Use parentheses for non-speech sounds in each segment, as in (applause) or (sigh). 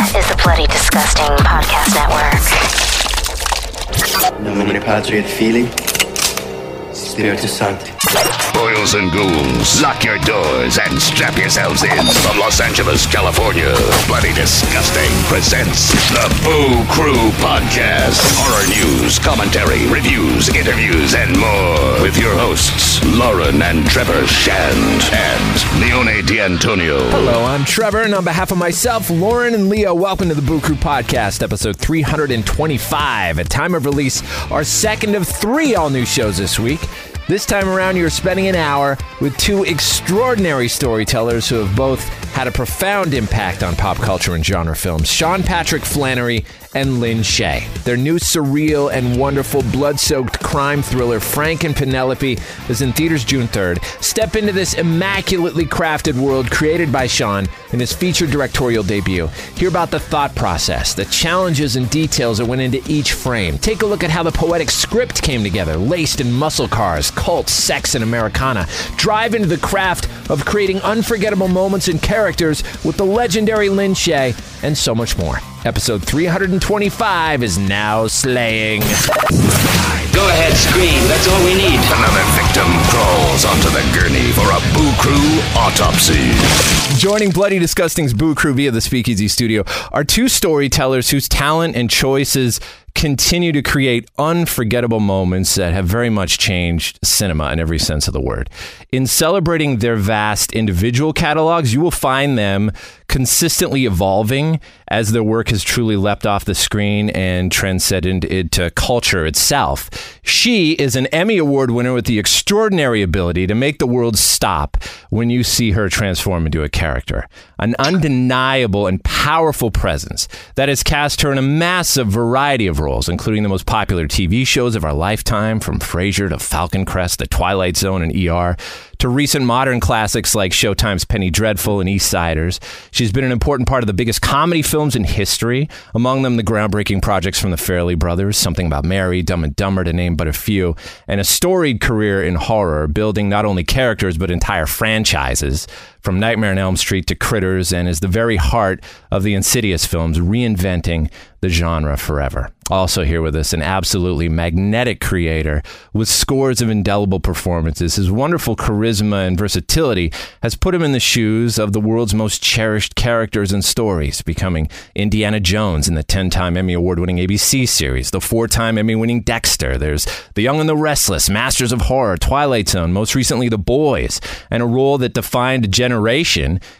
is the Bloody Disgusting Podcast Network. Nomine Patri et Filii, Spiritus Sancti. Boils and ghouls, lock your doors and strap yourselves in. From Los Angeles, California, Bloody Disgusting presents the Boo Crew Podcast. Horror news, commentary, reviews, interviews, and more. With your hosts, Lauren and Trevor Shand and Leone D'Antonio. Hello, I'm Trevor, and on behalf of myself, Lauren, and Leo, welcome to the Boo Crew Podcast, episode 325. At time of release, our second of three all new shows this week. This time around, you're spending an hour with two extraordinary storytellers who have both had a profound impact on pop culture and genre films. Sean Patrick Flanery and Lin Shaye. Their new surreal and wonderful blood soaked crime thriller, Frank and Penelope, is in theaters June 3rd. Step into this immaculately crafted world created by Sean in his feature directorial debut. Hear about the thought process, the challenges and details that went into each frame. Take a look at how the poetic script came together, laced in muscle cars, cult, sex, and Americana. Drive into the craft of creating unforgettable moments and characters with the legendary Lin Shaye and so much more. Episode 325 is now slaying. Go ahead, scream. That's all we need. Another victim crawls onto the gurney for a Boo Crew autopsy. Joining Bloody Disgusting's Boo Crew via the Speakeasy Studio are two storytellers whose talent and choices continue to create unforgettable moments that have very much changed cinema in every sense of the word. In celebrating their vast individual catalogs, you will find them consistently evolving as their work has truly leapt off the screen and transcended into culture itself. She is an Emmy Award winner with the extraordinary ability to make the world stop when you see her transform into a character. An undeniable and powerful presence that has cast her in a massive variety of roles, including the most popular TV shows of our lifetime, from Frasier to Falcon Crest, The Twilight Zone, and ER to recent modern classics like Showtime's Penny Dreadful and East Siders. She's been an important part of the biggest comedy films in history, among them the groundbreaking projects from the Farrelly brothers, Something About Mary, Dumb and Dumber, to name but a few, and a storied career in horror, building not only characters but entire franchises, from Nightmare on Elm Street to Critters, and is the very heart of the Insidious films, reinventing the genre forever. Also, here with us, an absolutely magnetic creator with scores of indelible performances. His wonderful charisma and versatility has put him in the shoes of the world's most cherished characters and stories, becoming Indiana Jones in the 10 time Emmy Award winning ABC series, the four time Emmy winning Dexter. There's The Young and the Restless, Masters of Horror, Twilight Zone, most recently The Boys, and a role that defined a generation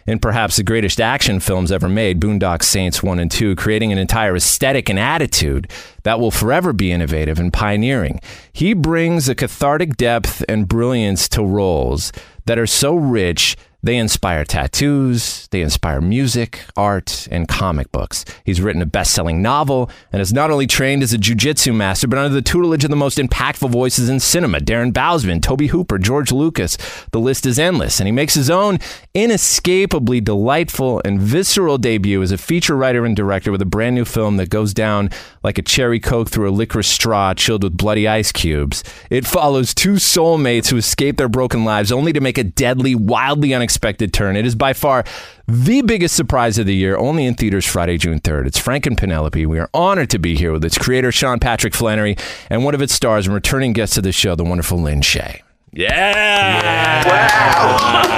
in perhaps the greatest action films ever made, Boondock Saints 1 and 2, creating an entire aesthetic and attitude that will forever be innovative and pioneering. He brings a cathartic depth and brilliance to roles that are so rich they inspire tattoos, they inspire music, art, and comic books. He's written a best selling novel and is not only trained as a jujitsu master, but under the tutelage of the most impactful voices in cinema Darren Bousman, Tobe Hooper, George Lucas. The list is endless. And he makes his own inescapably delightful and visceral debut as a feature writer and director with a brand new film that goes down like a cherry coke through a licorice straw chilled with bloody ice cubes. It follows two soulmates who escape their broken lives only to make a deadly, wildly unexpected turn. It is by far the biggest surprise of the year, only in theaters Friday, June 3rd. It's Frank and Penelope. We are honored to be here with its creator, Sean Patrick Flanery, and one of its stars and returning guest to the show, the wonderful Lin Shaye. Yeah. Wow. (laughs)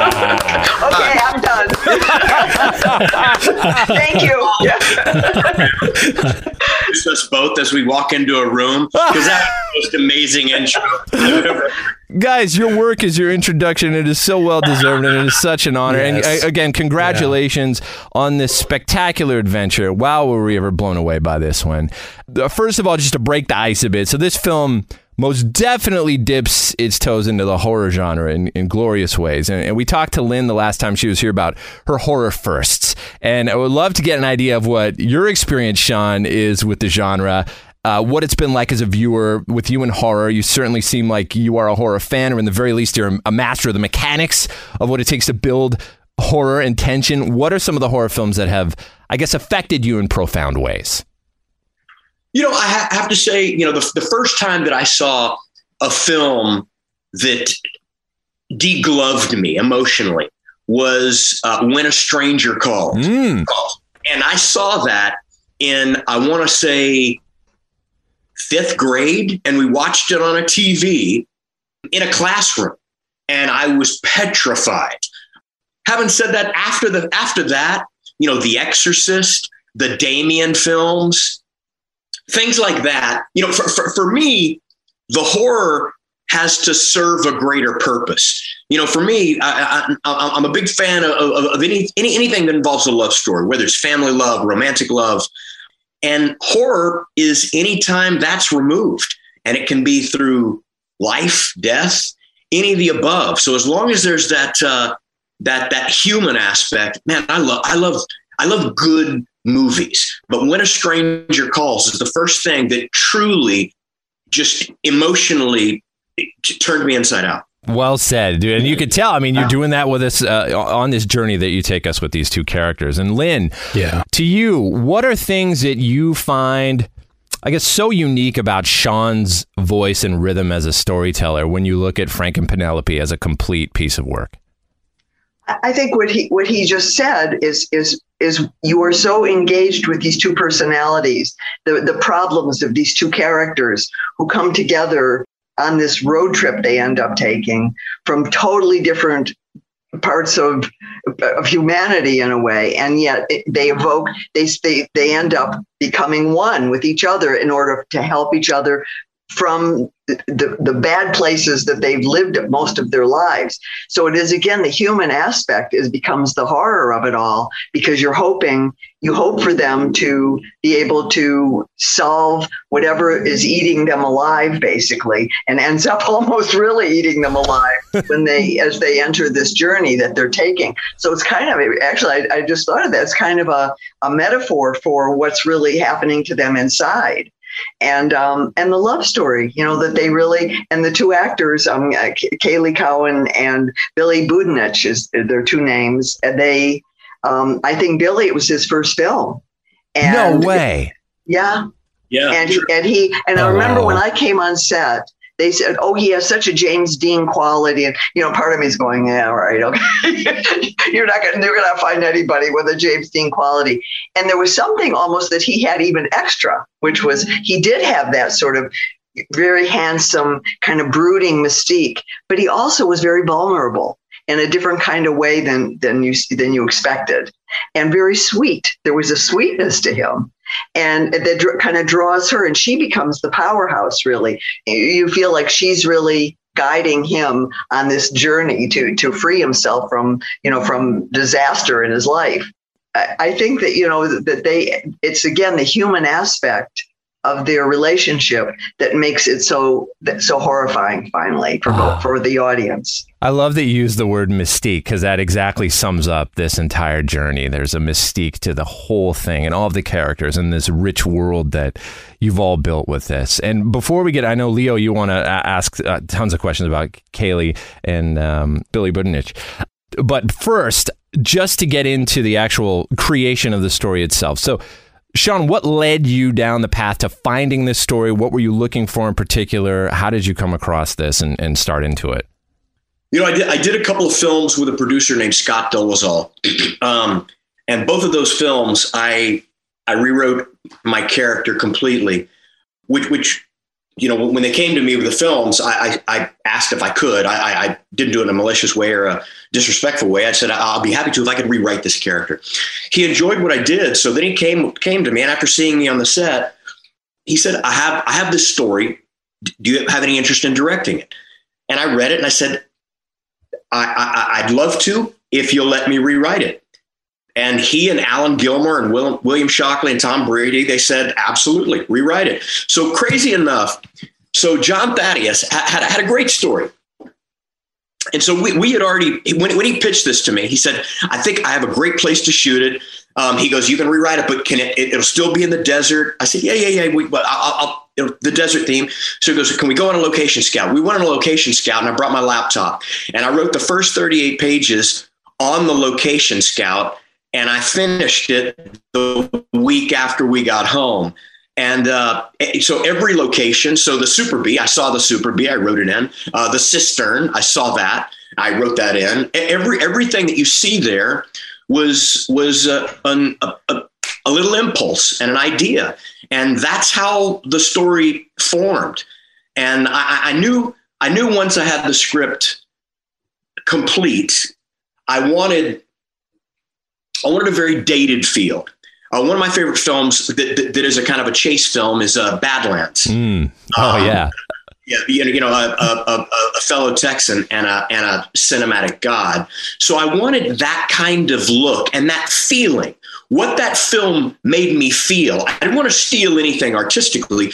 Okay, I'm done. (laughs) Thank you. It's us both as we walk into a room because that's the most amazing intro Guys, your work is your introduction. It is so well deserved, and it is such an honor. And Yes. uh, again, congratulations on this spectacular adventure. Wow, were we ever blown away by this one? Uh, First of all, just to break the ice a bit. So, this film most definitely dips its toes into the horror genre in, in glorious ways. And, and we talked to Lin the last time she was here about her horror firsts. And I would love to get an idea of what your experience, Sean, is with the genre. Uh, what it's been like as a viewer with you in horror. You certainly seem like you are a horror fan, or in the very least, you're a master of the mechanics of what it takes to build horror and tension. What are some of the horror films that have, I guess, affected you in profound ways? You know, I ha- have to say, you know, the, the first time that I saw a film that degloved me emotionally was uh, When a Stranger Called. Mm. And I saw that in I want to say fifth grade, and we watched it on a TV in a classroom, and I was petrified. Having said that, after the after that, you know, The Exorcist, the Damien films, things like that. You know, for, for, for me, the horror has to serve a greater purpose. You know, for me, I, am a big fan of, of, of any, any, anything that involves a love story, whether it's family love, romantic love, and horror is anytime that's removed, and it can be through life, death, any of the above. So as long as there's that uh, that that human aspect, man, I love I love I love good movies. But when a stranger calls is the first thing that truly just emotionally turned me inside out. Well said, dude. And you could tell. I mean, you're doing that with us uh, on this journey that you take us with these two characters. And Lin, yeah. To you, what are things that you find, I guess, so unique about Sean's voice and rhythm as a storyteller when you look at Frank and Penelope as a complete piece of work? I think what he what he just said is is is you are so engaged with these two personalities, the the problems of these two characters who come together on this road trip they end up taking from totally different parts of of humanity in a way. And yet it, they evoke they, they they end up becoming one with each other in order to help each other from the, the bad places that they've lived most of their lives. So it is again the human aspect is becomes the horror of it all because you're hoping you hope for them to be able to solve whatever is eating them alive basically and ends up (laughs) almost really eating them alive when they as they enter this journey that they're taking so it's kind of actually I, I just thought of that it's kind of a, a metaphor for what's really happening to them inside and um, and the love story, you know, that they really and the two actors, um, uh, Kaylee Cowan and Billy Budinich is their two names. And they, um, I think Billy, it was his first film. And no way. Yeah. Yeah. And he, and he and I remember when I came on set, they said, "Oh, he has such a James Dean quality," and you know, part of me is going, "Yeah, right, okay." (laughs) you're not going, you're going to find anybody with a James Dean quality. And there was something almost that he had even extra, which was he did have that sort of very handsome, kind of brooding mystique, but he also was very vulnerable in a different kind of way than than you than you expected, and very sweet. There was a sweetness to him and that kind of draws her and she becomes the powerhouse really. You feel like she's really guiding him on this journey to to free himself from you know from disaster in his life. I, I think that you know that they it's again the human aspect of their relationship that makes it so so horrifying finally for both, ah. for the audience. I love that you use the word mystique because that exactly sums up this entire journey. There's a mystique to the whole thing and all of the characters and this rich world that you've all built with this. And before we get, I know Leo, you want to ask uh, tons of questions about Kaylee and um, Billy Budinich. But first, just to get into the actual creation of the story itself. So Sean, what led you down the path to finding this story? What were you looking for in particular? How did you come across this and, and start into it? You know, I did, I did a couple of films with a producer named Scott Dolezal. (clears throat) um, and both of those films, I, I rewrote my character completely, which, which you know, when they came to me with the films, I, I, I asked if I could. I, I, didn't do it in a malicious way or a disrespectful way. I said, I'll be happy to if I could rewrite this character. He enjoyed what I did. So then he came, came to me. And after seeing me on the set, he said, I have, I have this story. Do you have any interest in directing it? And I read it and I said, I, I, I'd love to if you'll let me rewrite it. And he and Alan Gilmore and Will, William Shockley and Tom Brady, they said, absolutely, rewrite it. So crazy enough. So John Thaddeus had, had a great story. And so we, we had already, when, when he pitched this to me, he said, I think I have a great place to shoot it. Um, he goes, you can rewrite it, but can it, it, will still be in the desert. I said, yeah, yeah, yeah. We, but I'll, I'll the desert theme. So he goes, can we go on a location scout? We went on a location scout and I brought my laptop and I wrote the first 38 pages on the location scout and I finished it the week after we got home. And uh, so every location, so the Super Bee, I saw the Super Bee, I wrote it in. Uh, the cistern, I saw that, I wrote that in. Every everything that you see there was was uh, an, a, a, a little impulse and an idea. And that's how the story formed. And I, I knew I knew once I had the script complete, I wanted I wanted a very dated feel. Uh, one of my favorite films that, that, that is a kind of a chase film is uh, Badlands. Mm. Oh Um, yeah. yeah, you know, you know, a, a, a, a fellow Texan and a and a cinematic god. So I wanted that kind of look and that feeling. What that film made me feel. I didn't want to steal anything artistically,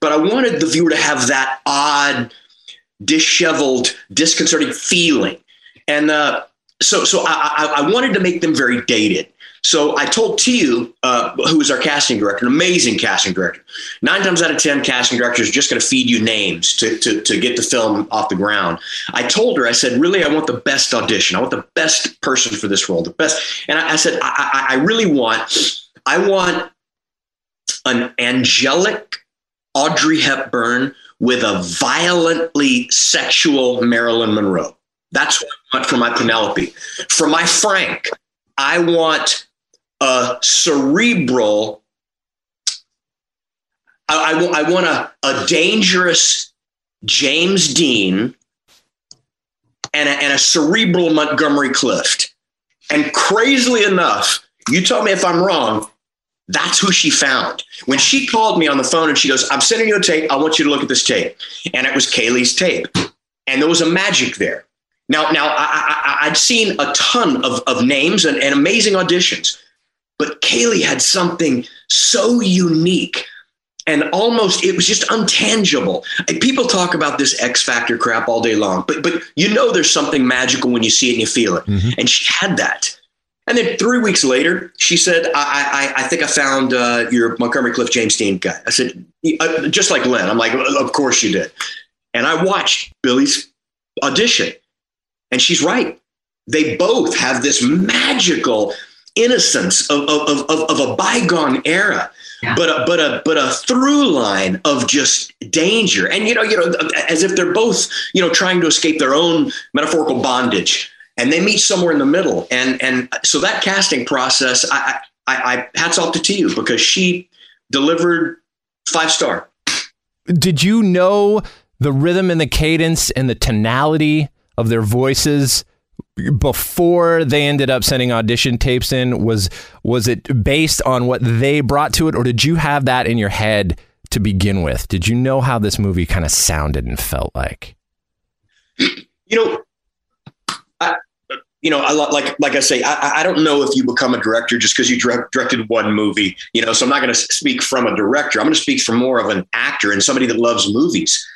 but I wanted the viewer to have that odd, disheveled, disconcerting feeling. And uh, so, so I, I, I wanted to make them very dated. So I told Tiu, uh, who is our casting director, an amazing casting director. Nine times out of ten, casting directors are just going to feed you names to, to, to get the film off the ground. I told her, I said, really, I want the best audition. I want the best person for this role, the best. And I, I said, I, I, I really want, I want an angelic Audrey Hepburn with a violently sexual Marilyn Monroe. That's what I want for my Penelope. For my Frank, I want a cerebral. I, I, want, I want a, a dangerous James Dean and a, and a cerebral Montgomery Clift. And crazily enough, you tell me if I'm wrong, that's who she found. When she called me on the phone and she goes, I'm sending you a tape. I want you to look at this tape. And it was Kaylee's tape. And there was a magic there. Now, now I, I, I'd seen a ton of, of names and, and amazing auditions, but Kaylee had something so unique and almost it was just untangible. People talk about this X factor crap all day long, but but you know there's something magical when you see it and you feel it. And she had that. And then three weeks later, she said, "I I, I think I found uh, your Montgomery Clift James Dean guy." I said, uh, "Just like Lin." I'm like, "Of course you did." And I watched Billy's audition, and she's right. They both have this magical innocence of of, of, of a bygone era but a, but a but a through line of just danger. And you know you know as if they're both you know trying to escape their own metaphorical bondage. And they meet somewhere in the middle. And and so that casting process i i, I hats off to Tiu because she delivered five star. Did you know the rhythm and the cadence and the tonality of their voices before they ended up sending audition tapes in? Was was it based on what they brought to it, or did you have that in your head to begin with? Did you know how this movie kind of sounded and felt like? you know I, you know, I, like like I say, I, I don't know if you become a director just because you direct, directed one movie. You know, so I'm not going to speak from a director. I'm going to speak from more of an actor and somebody that loves movies.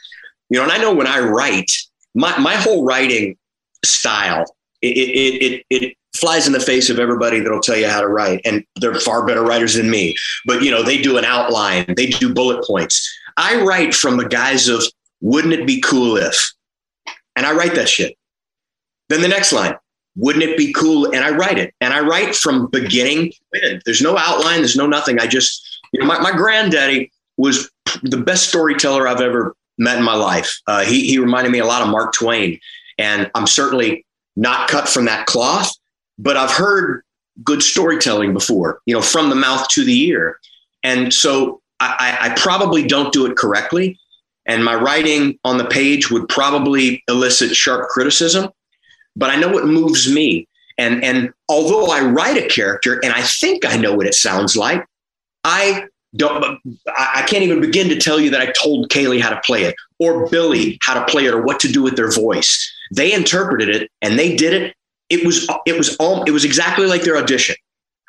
You know, and I know when I write, my my whole writing style it it it, it flies in the face of everybody that'll tell you how to write, and they're far better writers than me. But you know, they do an outline, they do bullet points. I write from the guise of "Wouldn't it be cool if?" and I write that shit. Then the next line, wouldn't it be cool? And I write it. And I write from beginning to end. There's no outline, there's no nothing. I just, you know, my, my granddaddy was the best storyteller I've ever met in my life. Uh, he, he reminded me a lot of Mark Twain. And I'm certainly not cut from that cloth, but I've heard good storytelling before, you know, from the mouth to the ear. And so I, I, probably don't do it correctly. And my writing on the page would probably elicit sharp criticism but I know what moves me. And and although I write a character and I think I know what it sounds like, I don't. I can't even begin to tell you that I told Kaylee how to play it or Billy how to play it or what to do with their voice. They interpreted it and they did it. It was it was all it was exactly like their audition.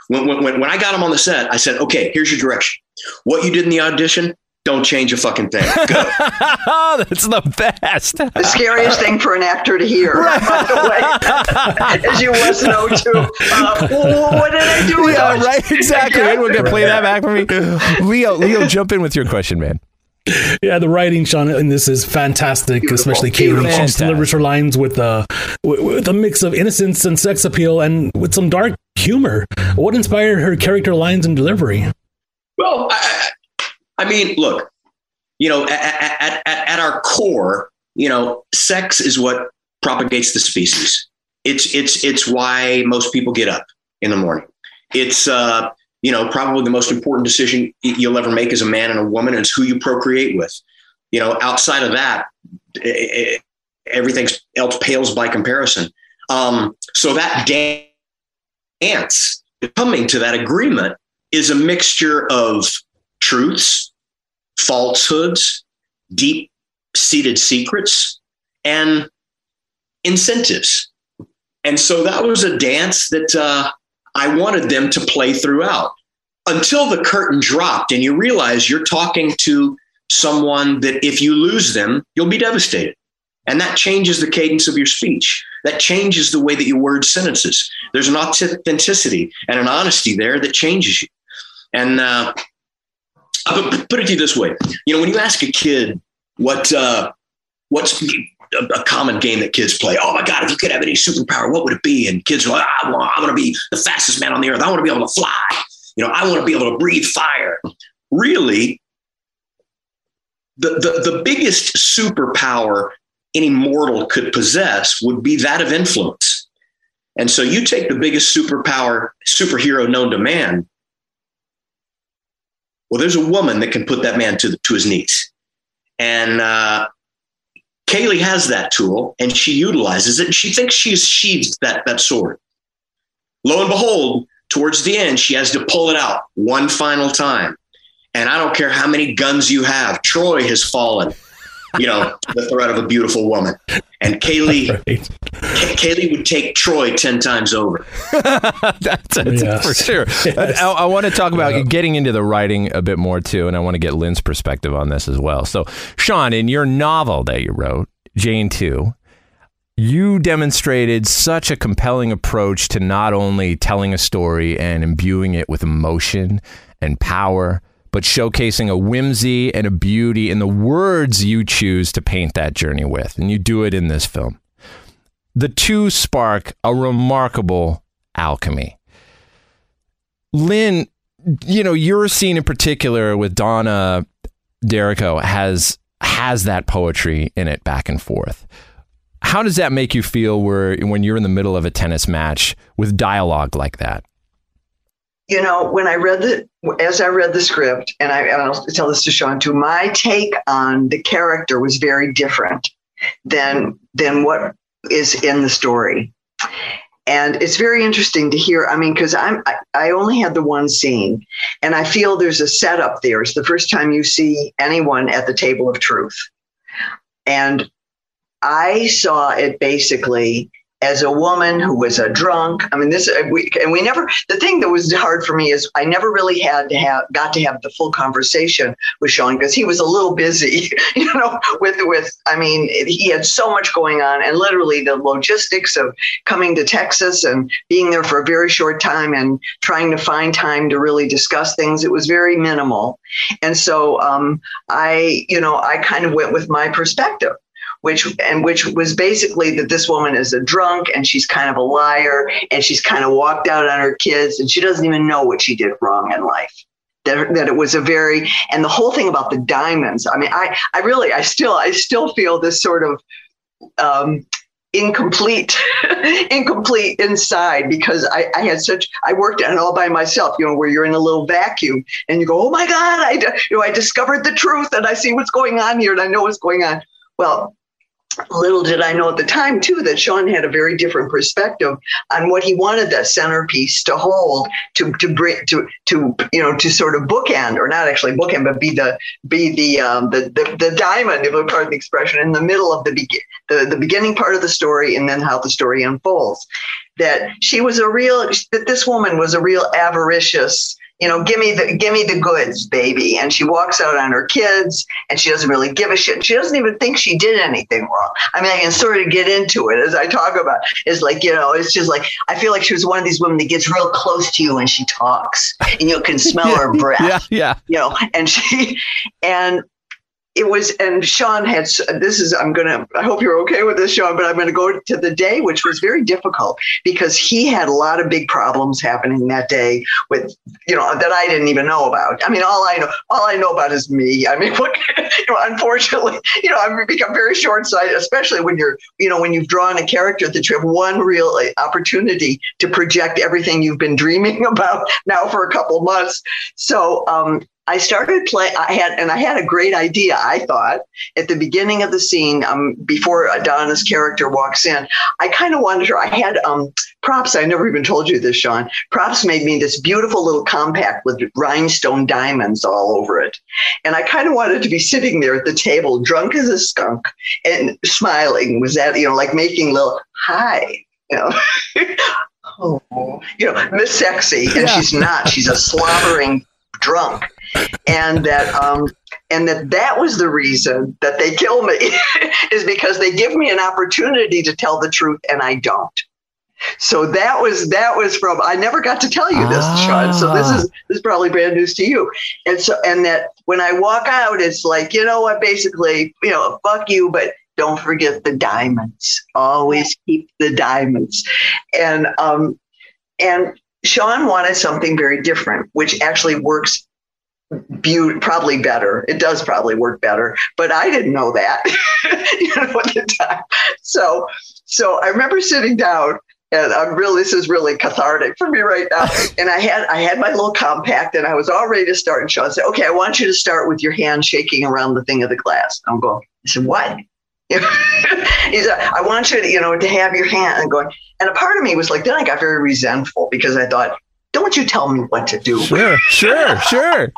When when when I got them on the set, I said, "Okay, here's your direction. What you did in the audition, don't change a fucking thing. Go." (laughs) That's the best. The scariest thing for an actor to hear, by the (laughs) way, as you must know too. Uh, what did I do? yeah, those? right. Exactly. (laughs) Anyone can play that back for me? Leo, Leo, jump in with your question, man. Yeah, the writing, Sean, in this is fantastic, Beautiful. especially Kaylee. She Fantastic. delivers her lines with a with, with a mix of innocence and sex appeal, and with some dark humor. What inspired her character lines and delivery? Well, I, I mean, look, you know, at, at, at, at our core, you know, sex is what propagates the species. It's it's it's why most people get up in the morning. It's uh, you know, probably the most important decision you'll ever make as a man and a woman is who you procreate with. You know, outside of that, everything else pales by comparison. Um, so that dance, coming to that agreement, is a mixture of truths, falsehoods, deep seated secrets, and incentives. And so that was a dance that uh, I wanted them to play throughout until the curtain dropped and you realize you're talking to someone that if you lose them, you'll be devastated. And that changes the cadence of your speech. That changes the way that you word sentences. There's an authenticity and an honesty there that changes you. And uh, I'll put it to you this way: you know, when you ask a kid what uh, what's a, a, common game that kids play, oh my God, if you could have any superpower, what would it be? And kids are like, I want, I want to be the fastest man on the earth. I want to be able to fly. You know, I want to be able to breathe fire. Really, the, the, the biggest superpower any mortal could possess would be that of influence. And so you take the biggest superpower, superhero known to man. Well, there's a woman that can put that man to, to his knees. And uh, Kaylee has that tool and she utilizes it and she thinks she's sheathed that, that sword. Lo and behold, towards the end, she has to pull it out one final time. And I don't care how many guns you have, Troy has fallen you know, the threat of a beautiful woman. And Kaylee, (laughs) right. Kaylee would take Troy 10 times over. (laughs) that's, that's yes. for sure. Yes. I, I, want to talk about yeah. getting into the writing a bit more too. And I want to get Lin's perspective on this as well. So, Sean, in your novel that you wrote, Jane 2, you demonstrated such a compelling approach to not only telling a story and imbuing it with emotion and power, but showcasing a whimsy and a beauty in the words you choose to paint that journey with. And you do it in this film. The two spark a remarkable alchemy. Lin, you know, your scene in particular with Donna D'Errico has has that poetry in it back and forth. How does that make you feel where when you're in the middle of a tennis match with dialogue like that? You know, when I read the, as I read the script, and I, and I'll tell this to Sean too, my take on the character was very different than than what is in the story. And it's very interesting to hear. I mean, because I'm I, I only had the one scene, and I feel there's a setup there. It's the first time you see anyone at the table of truth, and I saw it basically as a woman who was a drunk. I mean, this we, and we never. The thing that was hard for me is I never really had to have got to have the full conversation with Sean because he was a little busy, (laughs) you know. With with, I mean, he had so much going on, and literally the logistics of coming to Texas and being there for a very short time and trying to find time to really discuss things. It was very minimal, and so um, I, you know, I kind of went with my perspective which and which was basically that this woman is a drunk and she's kind of a liar and she's kind of walked out on her kids and she doesn't even know what she did wrong in life. That, that it was a very and the whole thing about the diamonds. I mean, I I really I still I still feel this sort of um, incomplete (laughs) incomplete inside because I, I, had such I worked on it all by myself you know where you're in a little vacuum and you go oh my god I you know I discovered the truth and I see what's going on here and I know what's going on well little did I know at the time too that Sean had a very different perspective on what he wanted that centerpiece to hold to to bring to to you know to sort of bookend or not actually bookend but be the be the um, the, the, the diamond if I pardon the expression in the middle of the be- the the beginning part of the story and then how the story unfolds. That she was a real that this woman was a real avaricious you know, give me the give me the goods, baby. And she walks out on her kids and she doesn't really give a shit. She doesn't even think she did anything wrong. I mean, I can sort of get into it as I talk about it's like, you know, it's just like I feel like she was one of these women that gets real close to you when she talks and you can smell (laughs) yeah, her breath. Yeah, yeah. You know, and she and it was, and Sean had this is, I'm going to, I hope you're okay with this, Sean, but I'm going to go to the day, which was very difficult because he had a lot of big problems happening that day with, you know, that I didn't even know about. I mean, all I know, all I know about is me. I mean, (laughs) what, you know, unfortunately, you know, I've become very short sighted, especially when you're, you know, when you've drawn a character that you have one real opportunity to project everything you've been dreaming (laughs) about now for a couple months. So, um, I started play. I had, and I had a great idea. I thought at the beginning of the scene, um, before Donna's character walks in, I kind of wanted her. I had um, props. I never even told you this, Sean. Props made me this beautiful little compact with rhinestone diamonds all over it, and I kind of wanted to be sitting there at the table, drunk as a skunk, and smiling. Was that you know, like making little hi, you know. (laughs) oh, you know, Miss Sexy, and yeah. she's not. She's a slobbering drunk and that um, and that that was the reason that they kill me (laughs) is because they give me an opportunity to tell the truth and I don't. So that was that was from I never got to tell you this, ah. Sean. So this is this is probably brand news to you. And so and that when I walk out, it's like, you know what, basically, you know, fuck you, but don't forget the diamonds. Always keep the diamonds. And um and Sean wanted something very different, which actually works be- probably better. It does probably work better, but I didn't know that, (laughs) you know, at the time. So, so I remember sitting down and I'm really this is really cathartic for me right now. (laughs) And I had I had my little compact and I was all ready to start. And Sean said, "Okay, I want you to start with your hand shaking around the thing of the glass." I'm going. I said, "What?" (laughs) he said, "I want you to you know to have your hand." And going. And a part of me was like, then I got very resentful because I thought, "Don't you tell me what to do?" Sure, sure, sure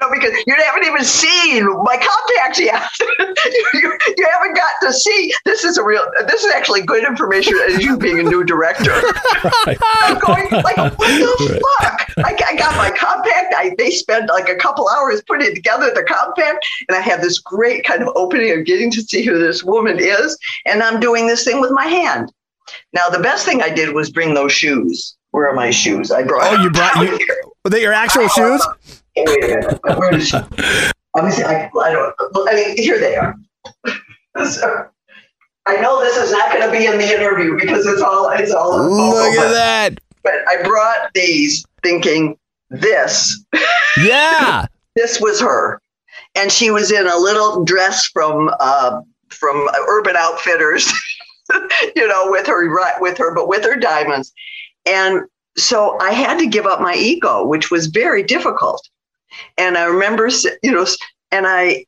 know, because you haven't even seen my contacts yet. (laughs) you, you, haven't got to see. This is a real. This is actually good information as you being a new director. (laughs) I'm going like, what the fuck? I, I, got my compact. I they spent like a couple hours putting together the compact, and I have this great kind of opening of getting to see who this woman is, and I'm doing this thing with my hand. Now, the best thing I did was bring those shoes. Where are my shoes? I brought. Oh, you brought you. Were they your actual shoes? Wait a minute. Where she? Obviously, I, I don't. I mean, here they are. (laughs) so, I know this is not going to be in the interview because it's all it's all. Look at that. But I brought these thinking this. (laughs) Yeah. this was her, and she was in a little dress from uh, from Urban Outfitters. (laughs) you know, with her with her, but with her diamonds, and so I had to give up my ego, which was very difficult. And I remember, you know, and I,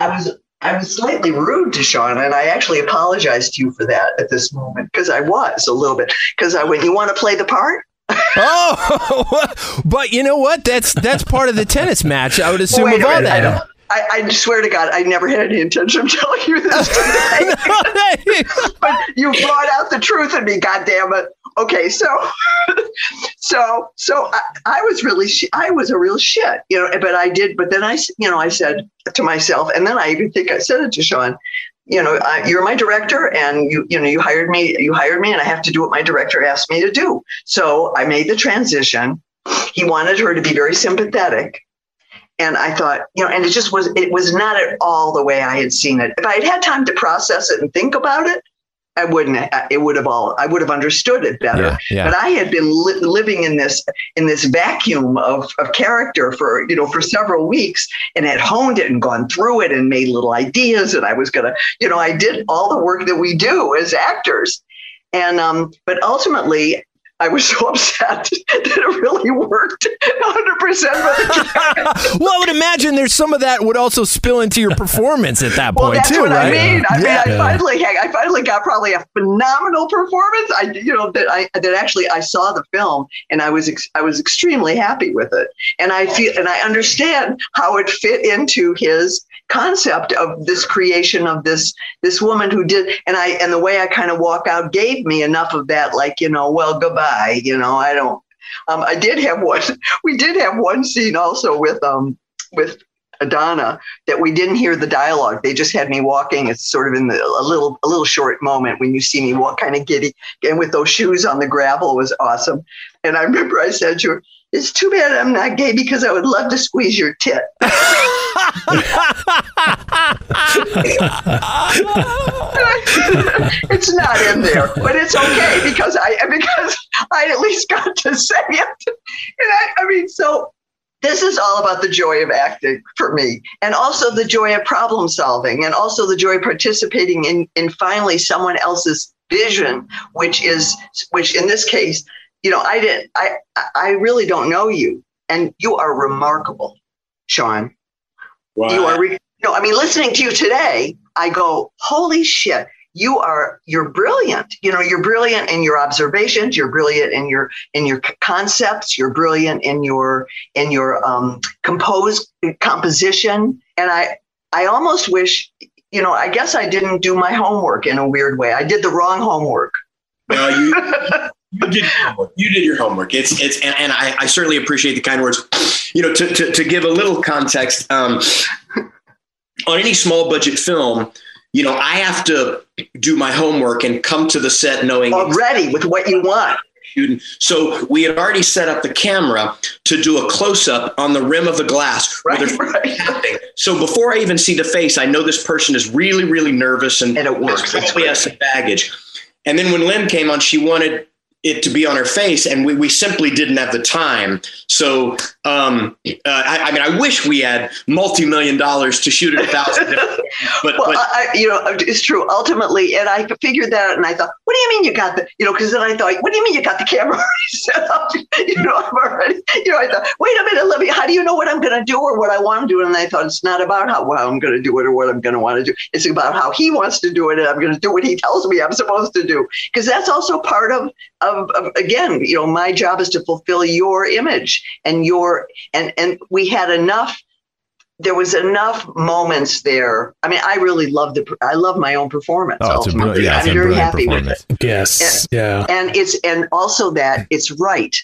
I was, I was slightly rude to Sean, and I actually apologized to you for that at this moment because I was a little bit. Because I went, "You want to play the part?" (laughs) oh, (laughs) but you know what? That's that's part of the tennis match. I would assume well, of all that. I, I, swear to God, I never had any intention of (laughs) telling you this today. (laughs) (laughs) but you brought out the truth in me, God damn it okay, so so so I, I, was really I was a real shit, you know. But I did, but then I you know I said to myself, and then I even think I said it to Sean. You know, I, you're my director, and you you know you hired me. You hired me, and I have to do what my director asked me to do. So I made the transition. He wanted her to be very sympathetic, and I thought, you know, and it just was it was not at all the way I had seen it. If I had had time to process it and think about it, I wouldn't. It would have all. I would have understood it better. Yeah, yeah. But I had been li- living in this in this vacuum of of character for you know for several weeks, and had honed it and gone through it and made little ideas. And I was gonna, you know, I did all the work that we do as actors. And um, but ultimately, I was so upset (laughs) that it really worked 100%. (laughs) well, I would imagine there's some of that would also spill into your performance at that well, point that's too, what right? I mean, I yeah. mean, I finally, I finally got probably a phenomenal performance. I, you know, that I that actually I saw the film and I was ex- I was extremely happy with it, and I feel and I understand how it fit into his concept of this creation of this this woman who did and i and the way i kind of walk out gave me enough of that like you know well goodbye you know i don't um, i did have one (laughs) we did have one scene also with um with Adana that we didn't hear the dialogue. They just had me walking. It's sort of in the, a little a little short moment when you see me walk kind of giddy and with those shoes on the gravel was awesome. And I remember I said to her, "It's too bad I'm not gay because I would love to squeeze your tit." (laughs) it's not in there, but it's okay because I because I at least got to say it. And I, I mean, so this is all about the joy of acting for me and also the joy of problem solving and also the joy of participating in in finally someone else's vision which is which in this case you know i didn't i i really don't know you and you are remarkable sean Wow. you are re- no i mean listening to you today i go holy shit you are you're brilliant you know you're brilliant in your observations you're brilliant in your in your c- concepts you're brilliant in your in your um compose composition and i i almost wish you know i guess i didn't do my homework in a weird way i did the wrong homework No, you, you (laughs) did your homework. You did your homework. It's it's and, and I, I certainly appreciate the kind words. You know, to, to, to give a little context, um, on any small budget film, you know, I have to do my homework and come to the set knowing already with what you want. So we had already set up the camera to do a close up on the rim of the glass. right (laughs) right. So before I even see the face, I know this person is really, really nervous and, And it works. Probably has some baggage. And then when Lin came on, she wanted it to be on her face, and we, we simply didn't have the time. So, um, uh, I, I mean, I wish we had multi million dollars to shoot it a thousand. (laughs) but well, but I, you know, it's true. Ultimately, and I figured that, out and I thought, what do you mean you got the, you know, because then I thought, what do you mean you got the camera (laughs) set up? (laughs) You know, I'm already, you know, I thought, wait a minute, let me. How do you know what I'm going to do or what I want to do? And I thought it's not about how well I'm going to do it or what I'm going to want to do. It's about how he wants to do it, and I'm going to do what he tells me I'm supposed to do. Because that's also part of, of, of, again, you know, my job is to fulfill your image and your, and and we had enough there was enough moments there. I mean, I really love the. I love my own performance. Oh, it's a ultimately. brilliant, yeah, it's I'm a very happy with it, Yes. Yeah. and it's and also that it's right.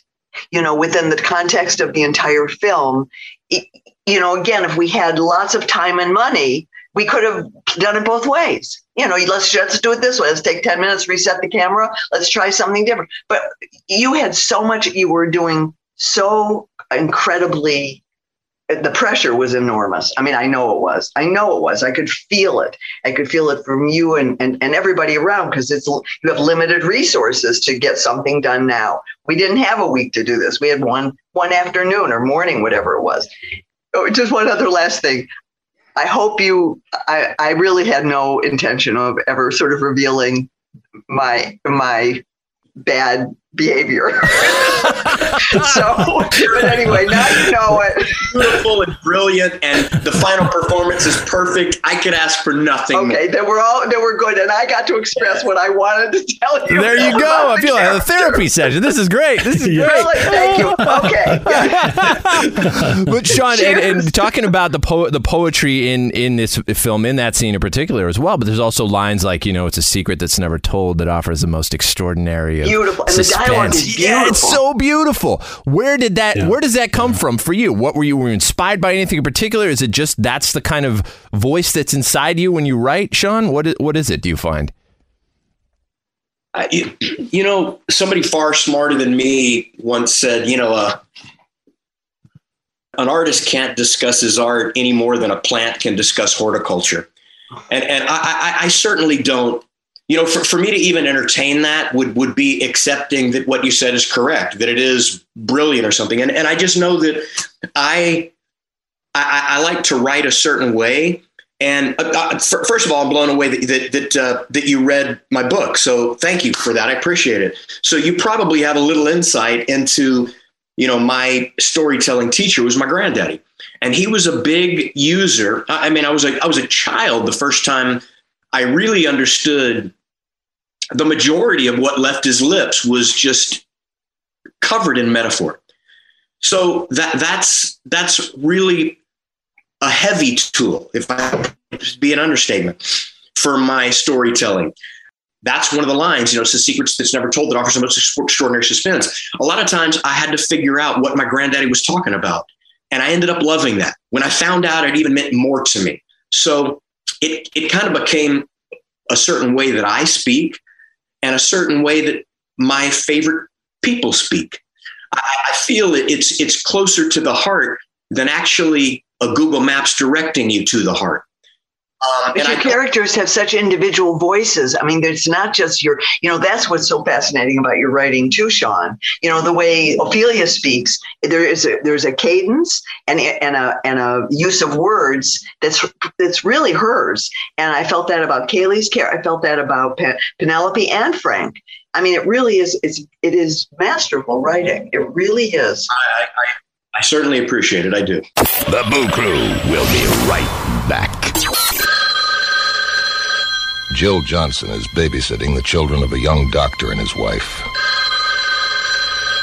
You know, within the context of the entire film, it, you know, again, if we had lots of time and money, we could have done it both ways. You know, let's let's do it this way. Let's take ten minutes, reset the camera. Let's try something different. But you had so much. You were doing so incredibly the pressure was enormous. I mean, I know it was. I know it was. I could feel it. I could feel it from you and and, and everybody around because it's you have limited resources to get something done now. We didn't have a week to do this. We had one one afternoon or morning, whatever it was. Oh, just one other last thing. I hope you. I I really had no intention of ever sort of revealing my my bad behavior. (laughs) so, but anyway, now you know it. beautiful and brilliant, and the final performance is perfect. I could ask for nothing. Okay, then we're all then we're good, and I got to express what I wanted to tell you. There you go. I the feel like a therapy session. This is great. This is (laughs) great. Really, thank you. Okay, (laughs) but Sean, and, and talking about the po- the poetry in in this film, in that scene in particular as well. But there's also lines like, you know, it's a secret that's never told that offers the most extraordinary Beautiful. And the suspense. dialogue is Yeah, it's so beautiful. Where did that? Yeah. Where does that come from for you? What were you were you inspired by anything in particular? Is it just that's the kind of voice that's inside you when you write, Sean? What is, what is it? Do you find? I- you, you know, somebody far smarter than me once said, you know, uh, an artist can't discuss his art any more than a plant can discuss horticulture. And, and I, I, I certainly don't, you know, for, for me to even entertain that would, would be accepting that what you said is correct, that it is brilliant or something. And, and I just know that I, I, I like to write a certain way. And uh, uh, first of all, I'm blown away that that that, uh, that you read my book. So thank you for that. I appreciate it. So you probably have a little insight into, you know, my storytelling teacher was my granddaddy, and he was a big user. I I mean, I was a I was a child the first time I really understood the majority of what left his lips was just covered in metaphor. So that that's that's really a heavy tool, if I be an understatement, for my storytelling. That's one of the lines, you know, it's the secrets that's never told that offers the most extraordinary suspense. A lot of times I had to figure out what my granddaddy was talking about. And I ended up loving that. When I found out, it even meant more to me. So it, it kind of became a certain way that I speak and a certain way that my favorite people speak. I, I feel it, it's, it's closer to the heart than actually a Google Maps directing you to the heart. Um, but your I, characters have such individual voices. I mean, it's not just your, you know, that's what's so fascinating about your writing too, Sean. You know, the way Ophelia speaks, there is a, there's a cadence and and a and a use of words that's that's really hers. And I felt that about Kaylee's care. I felt that about Pen- Penelope and Frank. I mean, it really is. It's it is masterful writing. It really is. I, I, I certainly appreciate it. I do. The Boo Crew will be right back. Jill Johnson is babysitting the children of a young doctor and his wife.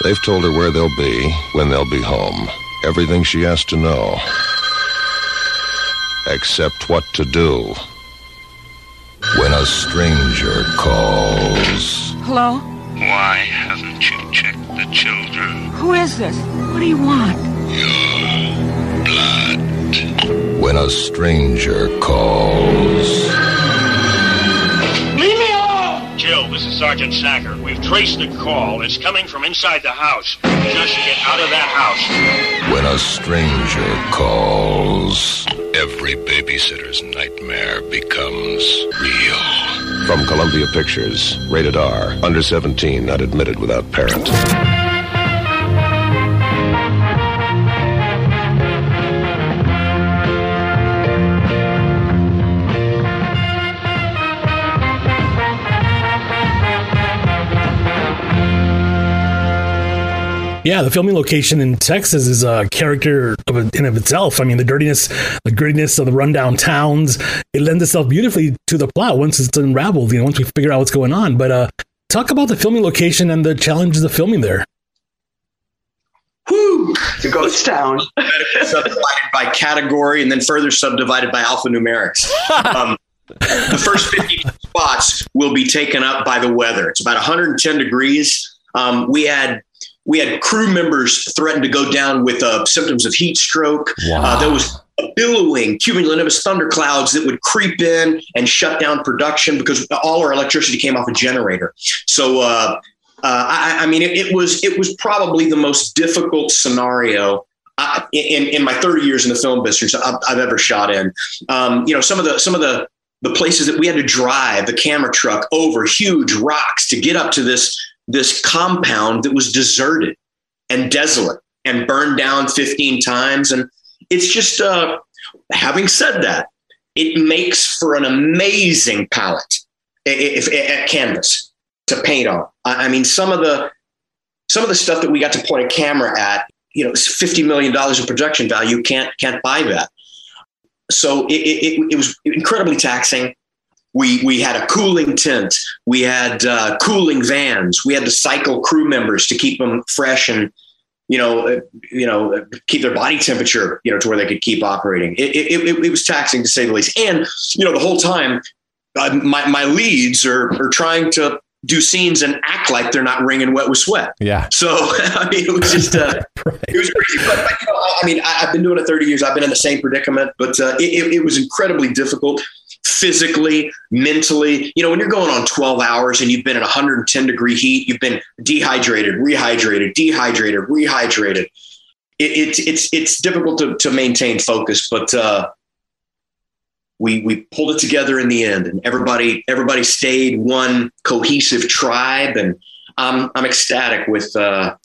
They've told her where they'll be, when they'll be home. Everything she has to know. Except what to do. When a stranger calls. Hello? Why haven't you checked the children? Who is this? What do you want? Your blood. When a stranger calls. Jill, this is Sergeant Sacker. We've traced the call. It's coming from inside the house. Just get out of that house. When a stranger calls, every babysitter's nightmare becomes real. From Columbia Pictures, rated R, under 17, not admitted without parent. Yeah, the filming location in Texas is a character of a, in of itself. I mean, the dirtiness, the grittiness of the rundown towns, it lends itself beautifully to the plot once it's unraveled. You know, once we figure out what's going on. But uh, talk about the filming location and the challenges of filming there. Whoo! It's a ghost town. subdivided by category and then further subdivided by alphanumerics. (laughs) Um, the first 50 spots will be taken up by the weather. It's about 110 degrees. Um, we had we had crew members threatened to go down with uh, symptoms of heat stroke. Wow. Uh, there was billowing cumulonimbus thunderclouds that would creep in and shut down production because all our electricity came off a generator. So, uh, uh I, I, mean, it, it, was it was probably the most difficult scenario uh, in in my 30 years in the film business I've, I've ever shot in. Um, you know, some of the some of the the places that we had to drive the camera truck over huge rocks to get up to this this compound that was deserted and desolate and burned down 15 times. And it's just, uh, having said that, it makes for an amazing palette if, at canvas to paint on. I mean, some of the some of the stuff that we got to point a camera at, you know, fifty million dollars of production value can't can't buy that. So it, it, it was incredibly taxing. We, we had a cooling tent. We had uh, cooling vans. We had to cycle crew members to keep them fresh and, you know, uh, you know, keep their body temperature, you know, to where they could keep operating. It, it, it, it was taxing to say the least. And, you know, the whole time, uh, my, my leads are, are trying to do scenes and act like they're not wringing wet with sweat. Yeah. So (laughs) I mean, it was just uh, (laughs) right. it was crazy. But, but you know, I mean, I, have been doing it 30 years. I've been in the same predicament, but uh, it, it, was incredibly difficult physically, mentally. You know, when you're going on 12 hours and you've been in 110 degree heat, you've been dehydrated, rehydrated, dehydrated, rehydrated. It, it, it's it's difficult to, to maintain focus, but uh, we we pulled it together in the end, and everybody everybody stayed one cohesive tribe, and I'm I'm ecstatic with uh,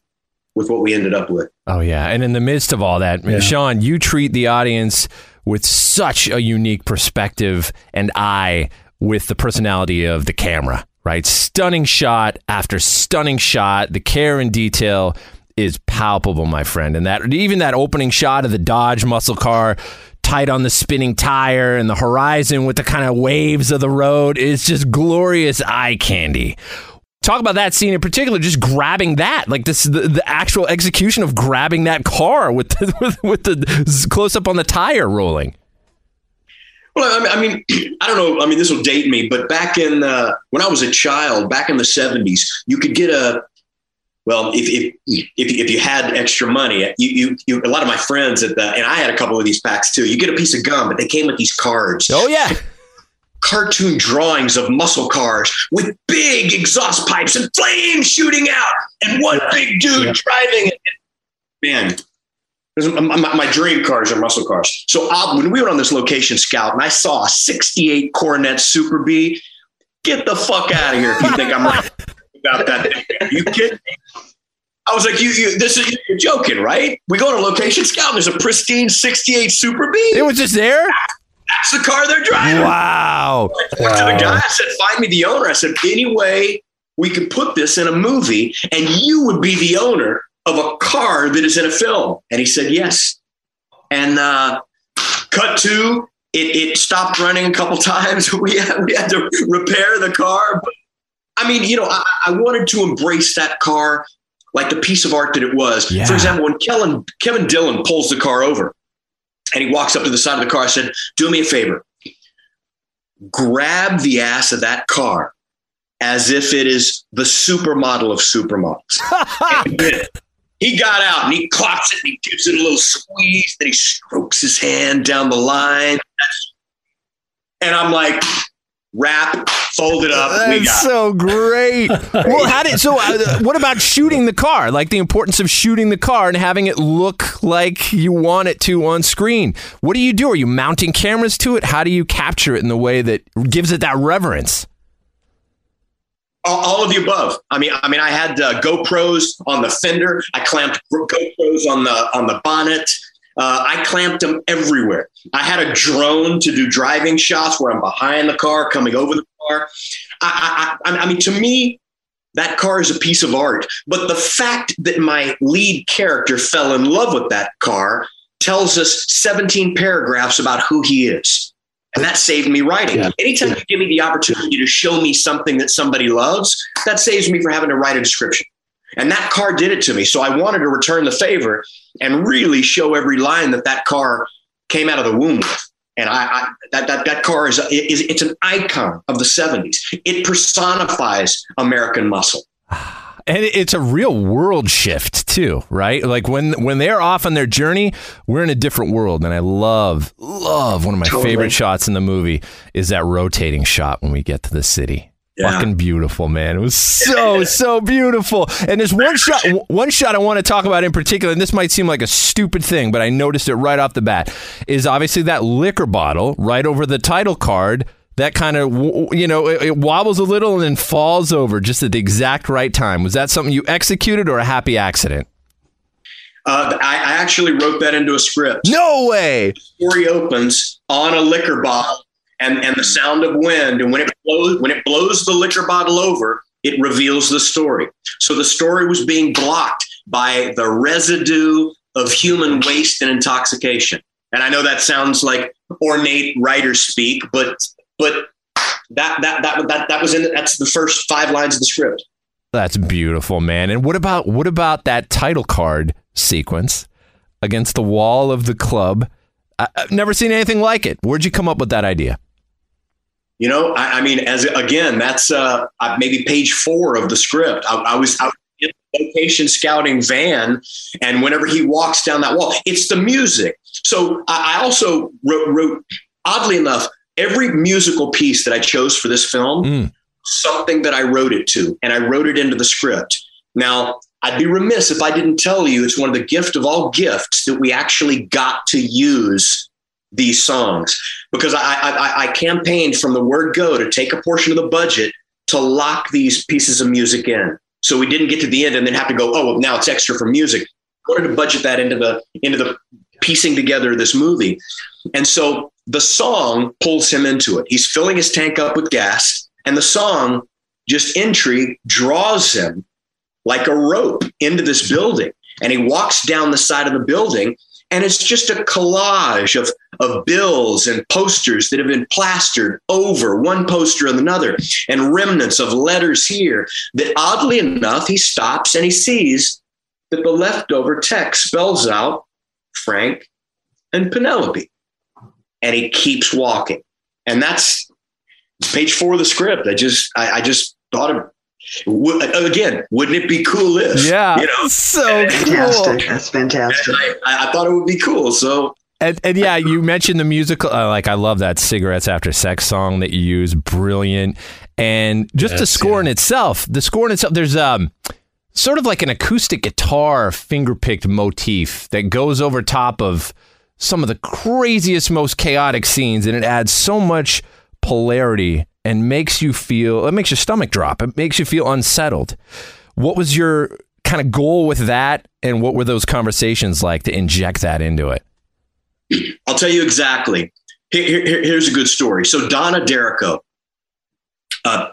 with what we ended up with. Oh yeah, and in the midst of all that, yeah. Sean, you treat the audience with such a unique perspective and eye with the personality of the camera, right? Stunning shot after stunning shot. The care and detail is palpable, my friend. And that even that opening shot of the Dodge muscle car tight on the spinning tire and the horizon with the kind of waves of the road is just glorious eye candy talk about that scene in particular just grabbing that like this the, the actual execution of grabbing that car with the, (laughs) with, with the close up on the tire rolling. Well i mean (clears throat) i don't know i mean this will date me but back in uh, when i was a child back in the 70s you could get a well if if if, if you had extra money you, you you a lot of my friends at the and i had a couple of these packs too you get a piece of gum but they came with these cards. Oh yeah cartoon drawings of muscle cars with big exhaust pipes and flames shooting out and one big dude yeah. driving it. Man, My, dream cars are muscle cars. So uh, when we were on this location scout and I saw a 68 Coronet Super Bee, get the fuck out of here if you think I'm right about that. thing. Are you kidding me? I was like, you, you this is you're joking, right? We go to location scout and there's a pristine 68 Super Bee. It was just there. That's the car they're driving. Wow. I went to the guy. I said, "Find me the owner." I said, "Any way we could put this in a movie, and you would be the owner of a car that is in a film?" And he said, "Yes." And uh, cut to it. It stopped running a couple (laughs) times. We had, we had to repair the car. But I mean, you know, I, I wanted to embrace that car like the piece of art that it was. Yeah. For example, when Kellen, Kevin Dillon pulls the car over and he walks up to the side of the car, I said, "Do me a favor." grab the ass of that car as if it is the supermodel of supermodels. And (laughs) he got out and he claps it and he gives it a little squeeze, then he strokes his hand down the line. And I'm like, wrap, fold it up. we That's it. so great. (laughs) well, how did so? Uh, what about shooting the car? Like the importance of shooting the car and having it look like you want it to on screen. What do you do? Are you mounting cameras to it? How do you capture it in the way that gives it that reverence? all, all of the above. I mean, I mean, I had uh, GoPros on the fender. I clamped GoPros on the on the bonnet. Uh, I clamped them everywhere. I had a drone to do driving shots where I'm behind the car, coming over the car. I, I, I, I mean, to me, that car is a piece of art. But the fact that my lead character fell in love with that car tells us 17 paragraphs about who he is. And that saved me writing. Yeah. Anytime you give me the opportunity to show me something that somebody loves, that saves me from having to write a description. And that car did it to me. So I wanted to return the favor and really show every line that that car came out of the womb with. And I, I that, that that car is, is it's an icon of the 70s. It personifies American muscle. (sighs) And it's a real world shift too, right? Like when when they're off on their journey, we're in a different world. And I love love one of my Totally. favorite shots in the movie is that rotating shot when we get to the city. Yeah. Fucking beautiful, man. It was so (laughs) so beautiful. And there's one shot one shot I want to talk about in particular, and this might seem like a stupid thing, but I noticed it right off the bat. Is obviously that liquor bottle right over the title card. That kind of you know it, wobbles a little and then falls over just at the exact right time. Was that something you executed or a happy accident? Uh, I, I actually wrote that into a script. No way. story opens on a liquor bottle and, and the sound of wind. And when it blows, when it blows the liquor bottle over, it reveals the story. So the story was being blocked by the residue of human waste and intoxication. And I know that sounds like ornate writer speak, but but that that that that that was in that's the first five lines of the script. That's beautiful, man. And what about what about that title card sequence against the wall of the club? I, I've never seen anything like it. Where'd you come up with that idea? You know, I, I mean, as again, that's uh, uh, maybe page four of the script. I, I was out in the location scouting van, and whenever he walks down that wall, it's the music. So I, I also wrote, wrote, oddly enough, every musical piece that I chose for this film, Mm. something that I wrote it to, and I wrote it into the script. Now, I'd be remiss if I didn't tell you it's one of the gift of all gifts that we actually got to use these songs because I, I, I campaigned from the word go to take a portion of the budget to lock these pieces of music in. So we didn't get to the end and then have to go, oh, well, now it's extra for music. I wanted to budget that into the into the piecing together of this movie. And so the song pulls him into it. He's filling his tank up with gas, and the song, just intrigue, draws him like a rope into this building. And he walks down the side of the building, and it's just a collage of, of bills and posters that have been plastered over one poster and another, and remnants of letters here. That oddly enough, he stops and he sees that the leftover text spells out Frank and Penelope. And he keeps walking. And that's page four of the script. I just, I, I just thought of, again, wouldn't it be cool if? Yeah, You know, so cool. That's fantastic. I, I I thought it would be cool. So And, and yeah, you mentioned the musical. Uh, like, I love that "Cigarettes After Sex" song that you use. Brilliant. And just the Yes, score in itself. The score in itself. There's um, sort of like an acoustic guitar fingerpicked motif that goes over top of some of the craziest, most chaotic scenes, and it adds so much polarity and makes you feel it makes your stomach drop. It makes you feel unsettled. What was your kind of goal with that, and what were those conversations like to inject that into it? I'll tell you exactly. Here, here, here's a good story. So Donna D'Errico, uh,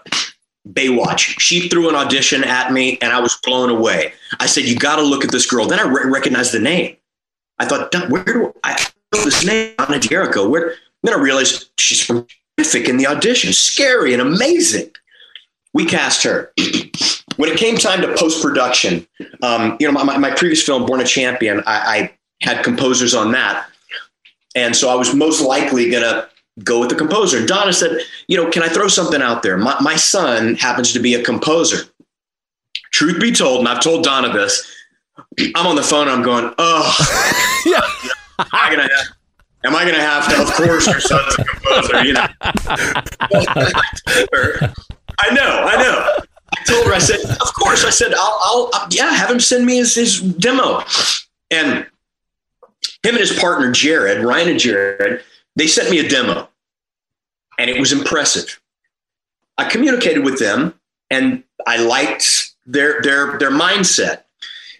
Baywatch, she threw an audition at me, and I was blown away. I said, "You got to look at this girl." Then I re- recognized the name. I thought, "Where do I know this name?" Donna D'Errico. Where? Then I realized she's terrific in the audition, scary and amazing. We cast her. (clears throat) when it came time to post production, um, you know, my, my, previous film, Born a Champion, I, I had composers on that. And so I was most likely going to go with the composer. And Donna said, you know, can I throw something out there? My, my son happens to be a composer. Truth be told, and I've told Donna this, (clears throat) I'm on the phone and I'm going, oh, (laughs) yeah. (laughs) I gonna have, am I gonna have to? Of course, your son's a composer. You know, (laughs) I know, I know. I told her, I said, of course. I said, I'll, I'll, I'll yeah, have him send me his, his demo. And him and his partner Jared, Ryan and Jared, they sent me a demo, and it was impressive. I communicated with them, and I liked their their their mindset.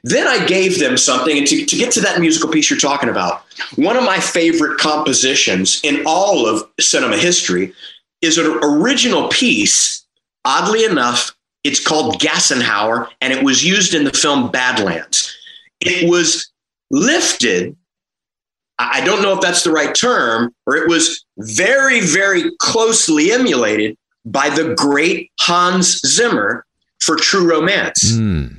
Then I gave them something, and to, to get to that musical piece you're talking about, one of my favorite compositions in all of cinema history is an original piece. Oddly enough, it's called Gassenhauer, and it was used in the film Badlands. It was lifted I don't know if that's the right term, or it was very, very closely emulated by the great Hans Zimmer for True Romance. Mm.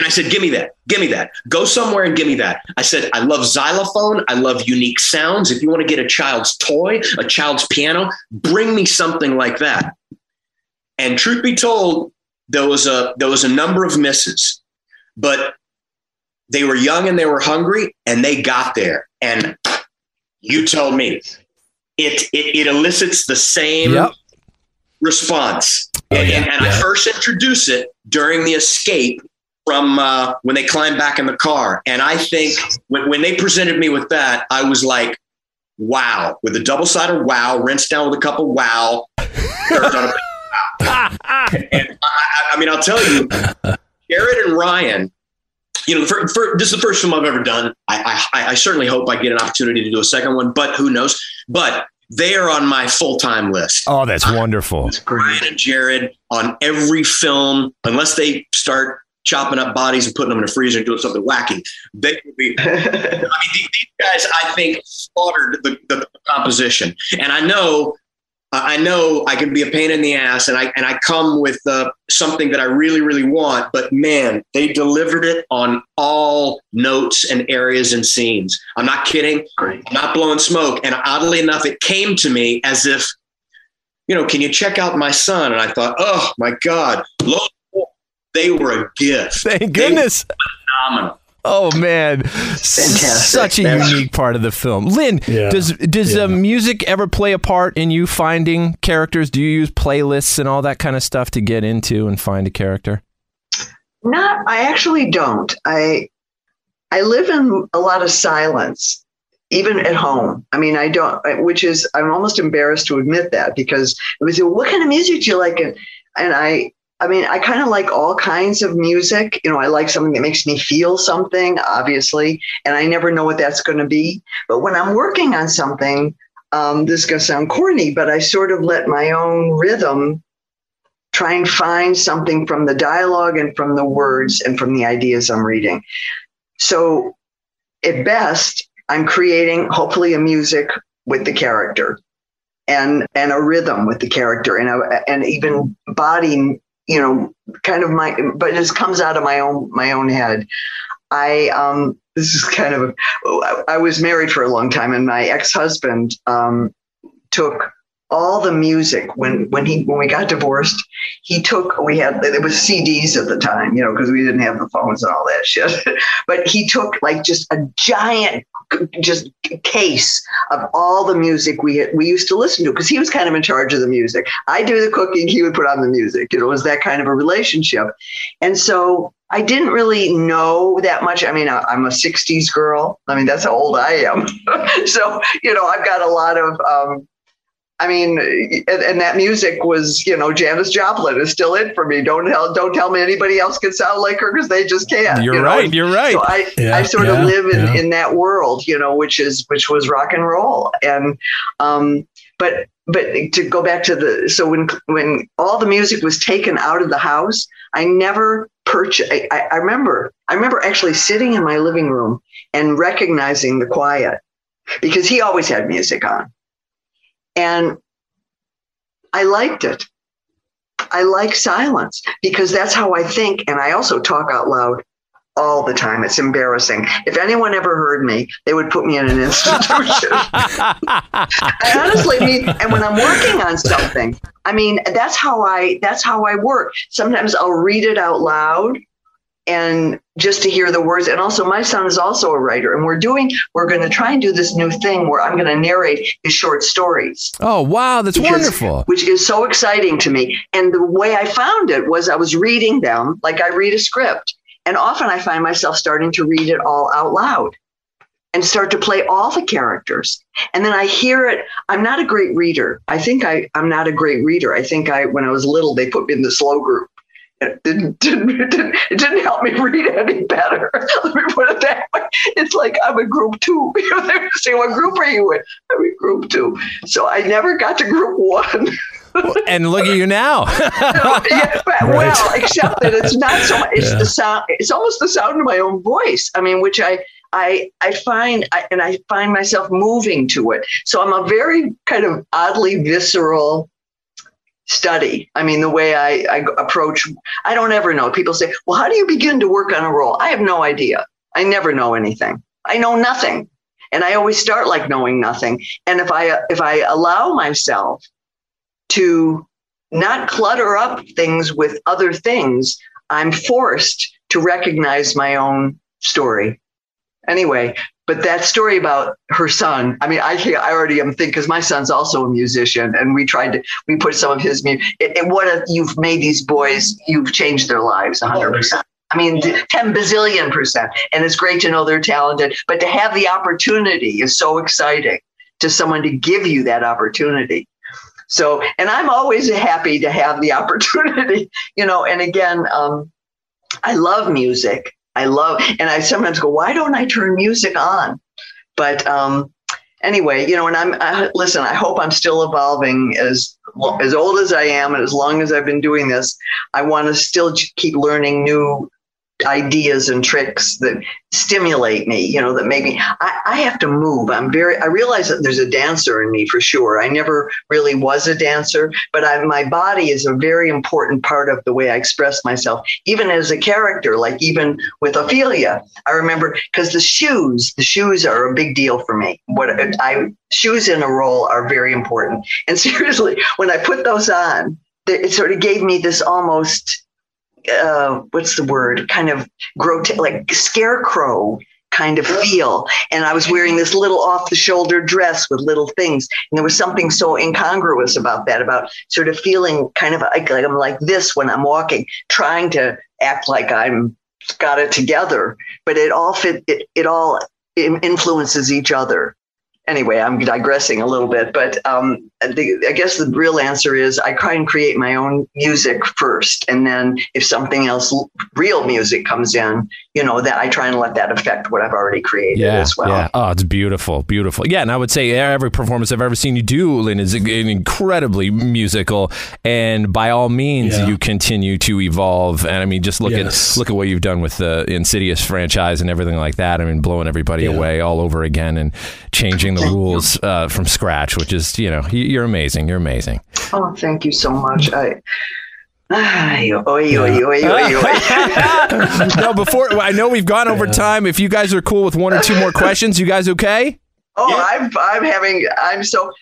and I said, give me that. Give me that. Go somewhere and give me that. I said, I love xylophone. I love unique sounds. If you want to get a child's toy, a child's piano, bring me something like that. And truth be told, there was a there was a number of misses. But they were young and they were hungry and they got there. And you tell me it it, it elicits the same yep. response. Oh, and, and yeah. I first introduce it during the escape from uh, when they climbed back in the car. And I think when, when they presented me with that, I was like, wow, with a double sided wow, rinsed down with a cup of wow. wow. and I, I mean, I'll tell you, Jared and Ryan you know, for, for, this is the first film I've ever done. I, I, I certainly hope I get an opportunity to do a second one, but who knows? But they are on my full time list. Oh, that's wonderful. It's Brian and Jared on every film, unless they start chopping up bodies and putting them in a freezer and doing something wacky. They would be. (laughs) I mean, these guys, I think, slaughtered the, the composition, and I know I know I can be a pain in the ass, and I and I come with uh, something that I really, really want. But man, they delivered it on all notes and areas and scenes. I'm not kidding. Great. I'm not blowing smoke. And oddly enough, it came to me as if, you know, can you check out my son? And I thought, oh my God, they were a gift. Thank goodness. phenomenal. Oh man, Fantastic. such a unique part of the film. Lin, yeah. does does yeah. uh, music ever play a part in you finding characters? Do you use playlists and all that kind of stuff to get into and find a character? Not, I actually don't. I I live in a lot of silence, even at home. I mean, I don't, which is I'm almost embarrassed to admit that because it was, what kind of music do you like? And and I I mean, I kind of like all kinds of music. You know, I like something that makes me feel something, obviously, and I never know what that's going to be. But when I'm working on something, um, this is going to sound corny, but I sort of let my own rhythm try and find something from the dialogue and from the words and from the ideas I'm reading. So, at best, I'm creating hopefully a music with the character and and a rhythm with the character and a, and even body you know, kind of my, but this comes out of my own my own head. I um, this is kind of a, I was married for a long time, and my ex husband um, took all the music when when he when we got divorced he took we had it was cds at the time you know because we didn't have the phones and all that shit (laughs) but he took like just a giant just case of all the music we we used to listen to because he was kind of in charge of the music i do the cooking he would put on the music it was that kind of a relationship and so I didn't really know that much. I mean, I, am a 60s girl. I mean, that's how old I am. (laughs) so, you know, I've got a lot of um, I mean, and, and, that music was, you know, Janis Joplin is still in for me. Don't tell, don't tell me anybody else can sound like her because they just can't. You're you know? right. You're right. So I, yeah, I sort yeah, of live in, yeah. in that world, you know, which is which was rock and roll. And um, but but to go back to the so when when all the music was taken out of the house, I never purchased. I, I remember I remember actually sitting in my living room and recognizing the quiet because he always had music on and I liked it. I like silence because that's how I think. And I also talk out loud all the time. It's embarrassing. If anyone ever heard me, they would put me in an (laughs) institution. I honestly mean, and when I'm working on something, I mean, that's how I that's how I work. Sometimes I'll read it out loud and just to hear the words. And also my son is also a writer and we're doing we're going to try and do this new thing where i'm going to narrate his short stories. Oh wow that's because, wonderful. which is so exciting to me. And the way i found it was i was reading them like i read a script and often i find myself starting to read it all out loud and start to play all the characters. And then i hear it. I'm not a great reader. I think I, i'm not a great reader. I think i when i was little they put me in the slow group it didn't, didn't, it didn't, it didn't help me read any better. (laughs) Let me put it that way. It's like I'm a group two. (laughs) they say, what group are you in? I'm in group two. So I never got to group one. (laughs) and look at you now. yeah, but, right. Well, except that it's not so much. It's yeah. the sound. It's almost the sound of my own voice. I mean, which I I I find I, and I find myself moving to it. So I'm a very kind of oddly visceral study. I mean, the way I, I approach, I don't ever know. People say, well, how do you begin to work on a role? I have no idea. I never know anything. I know nothing. And I always start like knowing nothing. And if I if I allow myself to not clutter up things with other things, I'm forced to recognize my own story. Anyway, but that story about her son, I mean, I I already am thinking because my son's also a musician, and we tried to we put some of his music. What a, you've made these boys, you've changed their lives 100. percent I mean, 10 bazillion percent. And it's great to know they're talented, but to have the opportunity is so exciting to someone to give you that opportunity. So, and I'm always happy to have the (laughs) opportunity, you know, and again, um, I love music. I love, and I sometimes go, why don't I turn music on? But um, anyway, you know, and I'm I, listen. I hope I'm still evolving as as old as I am, and as long as I've been doing this, I want to still keep learning new ideas and tricks that stimulate me, you know, that make me, I, I, have to move. I'm very, I realize that there's a dancer in me for sure. I never really was a dancer, but I, my body is a very important part of the way I express myself, even as a character, like even with Ophelia. I remember because the shoes, the shoes are a big deal for me. What I, shoes in a role are very important. And (laughs) seriously, when I put those on, it sort of gave me this almost uh, what's the word? Kind of grotesque, like scarecrow kind of feel. And I was wearing this little off the shoulder dress with little things. And there was something so incongruous about that, about sort of feeling kind of like, like I'm like this when I'm walking, trying to act like I'm got it together. But it all fit, it, it all influences each other anyway, I'm digressing a little bit, but um, the, I guess the real answer is I try and create my own music first, and then if something else, real music comes in, you know, that I try and let that affect what I've already created yeah, as well. Yeah. Oh, it's beautiful, beautiful. Yeah, and I would say every performance I've ever seen you do, Lin, is incredibly musical, and by all means, yeah. you continue to evolve. And I mean, just look yes. at look at what you've done with the Insidious franchise and everything like that. I mean, blowing everybody yeah. away all over again and changing the rules uh, from scratch, which is you know you're amazing. You're amazing. Oh, thank you so much. I Ay, oy, oy, oy, oy, oy. (laughs) no, before I know we've gone over time. If you guys are cool with one or two more questions, you guys okay? Oh, I'm I'm having I'm so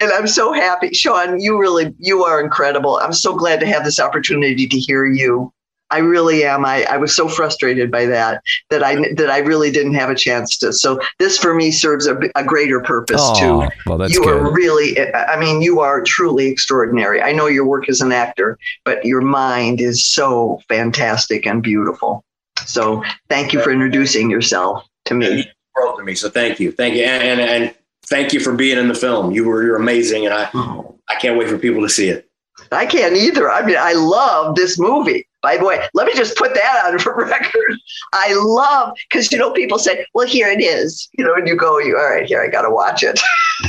and I'm so happy. Sean, you really you are incredible. I'm so glad to have this opportunity to hear you. I really am. I, I was so frustrated by that that I that I really didn't have a chance to. So this for me serves a, a greater purpose Aw, too. well, that's you good. are really. I mean, you are truly extraordinary. I know your work as an actor, but your mind is so fantastic and beautiful. So thank you for introducing yourself to me. world to me. So thank you, thank you, and, and and thank you for being in the film. You were you're amazing, and I oh. I can't wait for people to see it. I can't either. I mean, I love this movie. By the way, let me just put that on for (laughs) record. I love because you know people say, "Well, here it is," you know, and you go, "You all right? Here, I got to watch it,"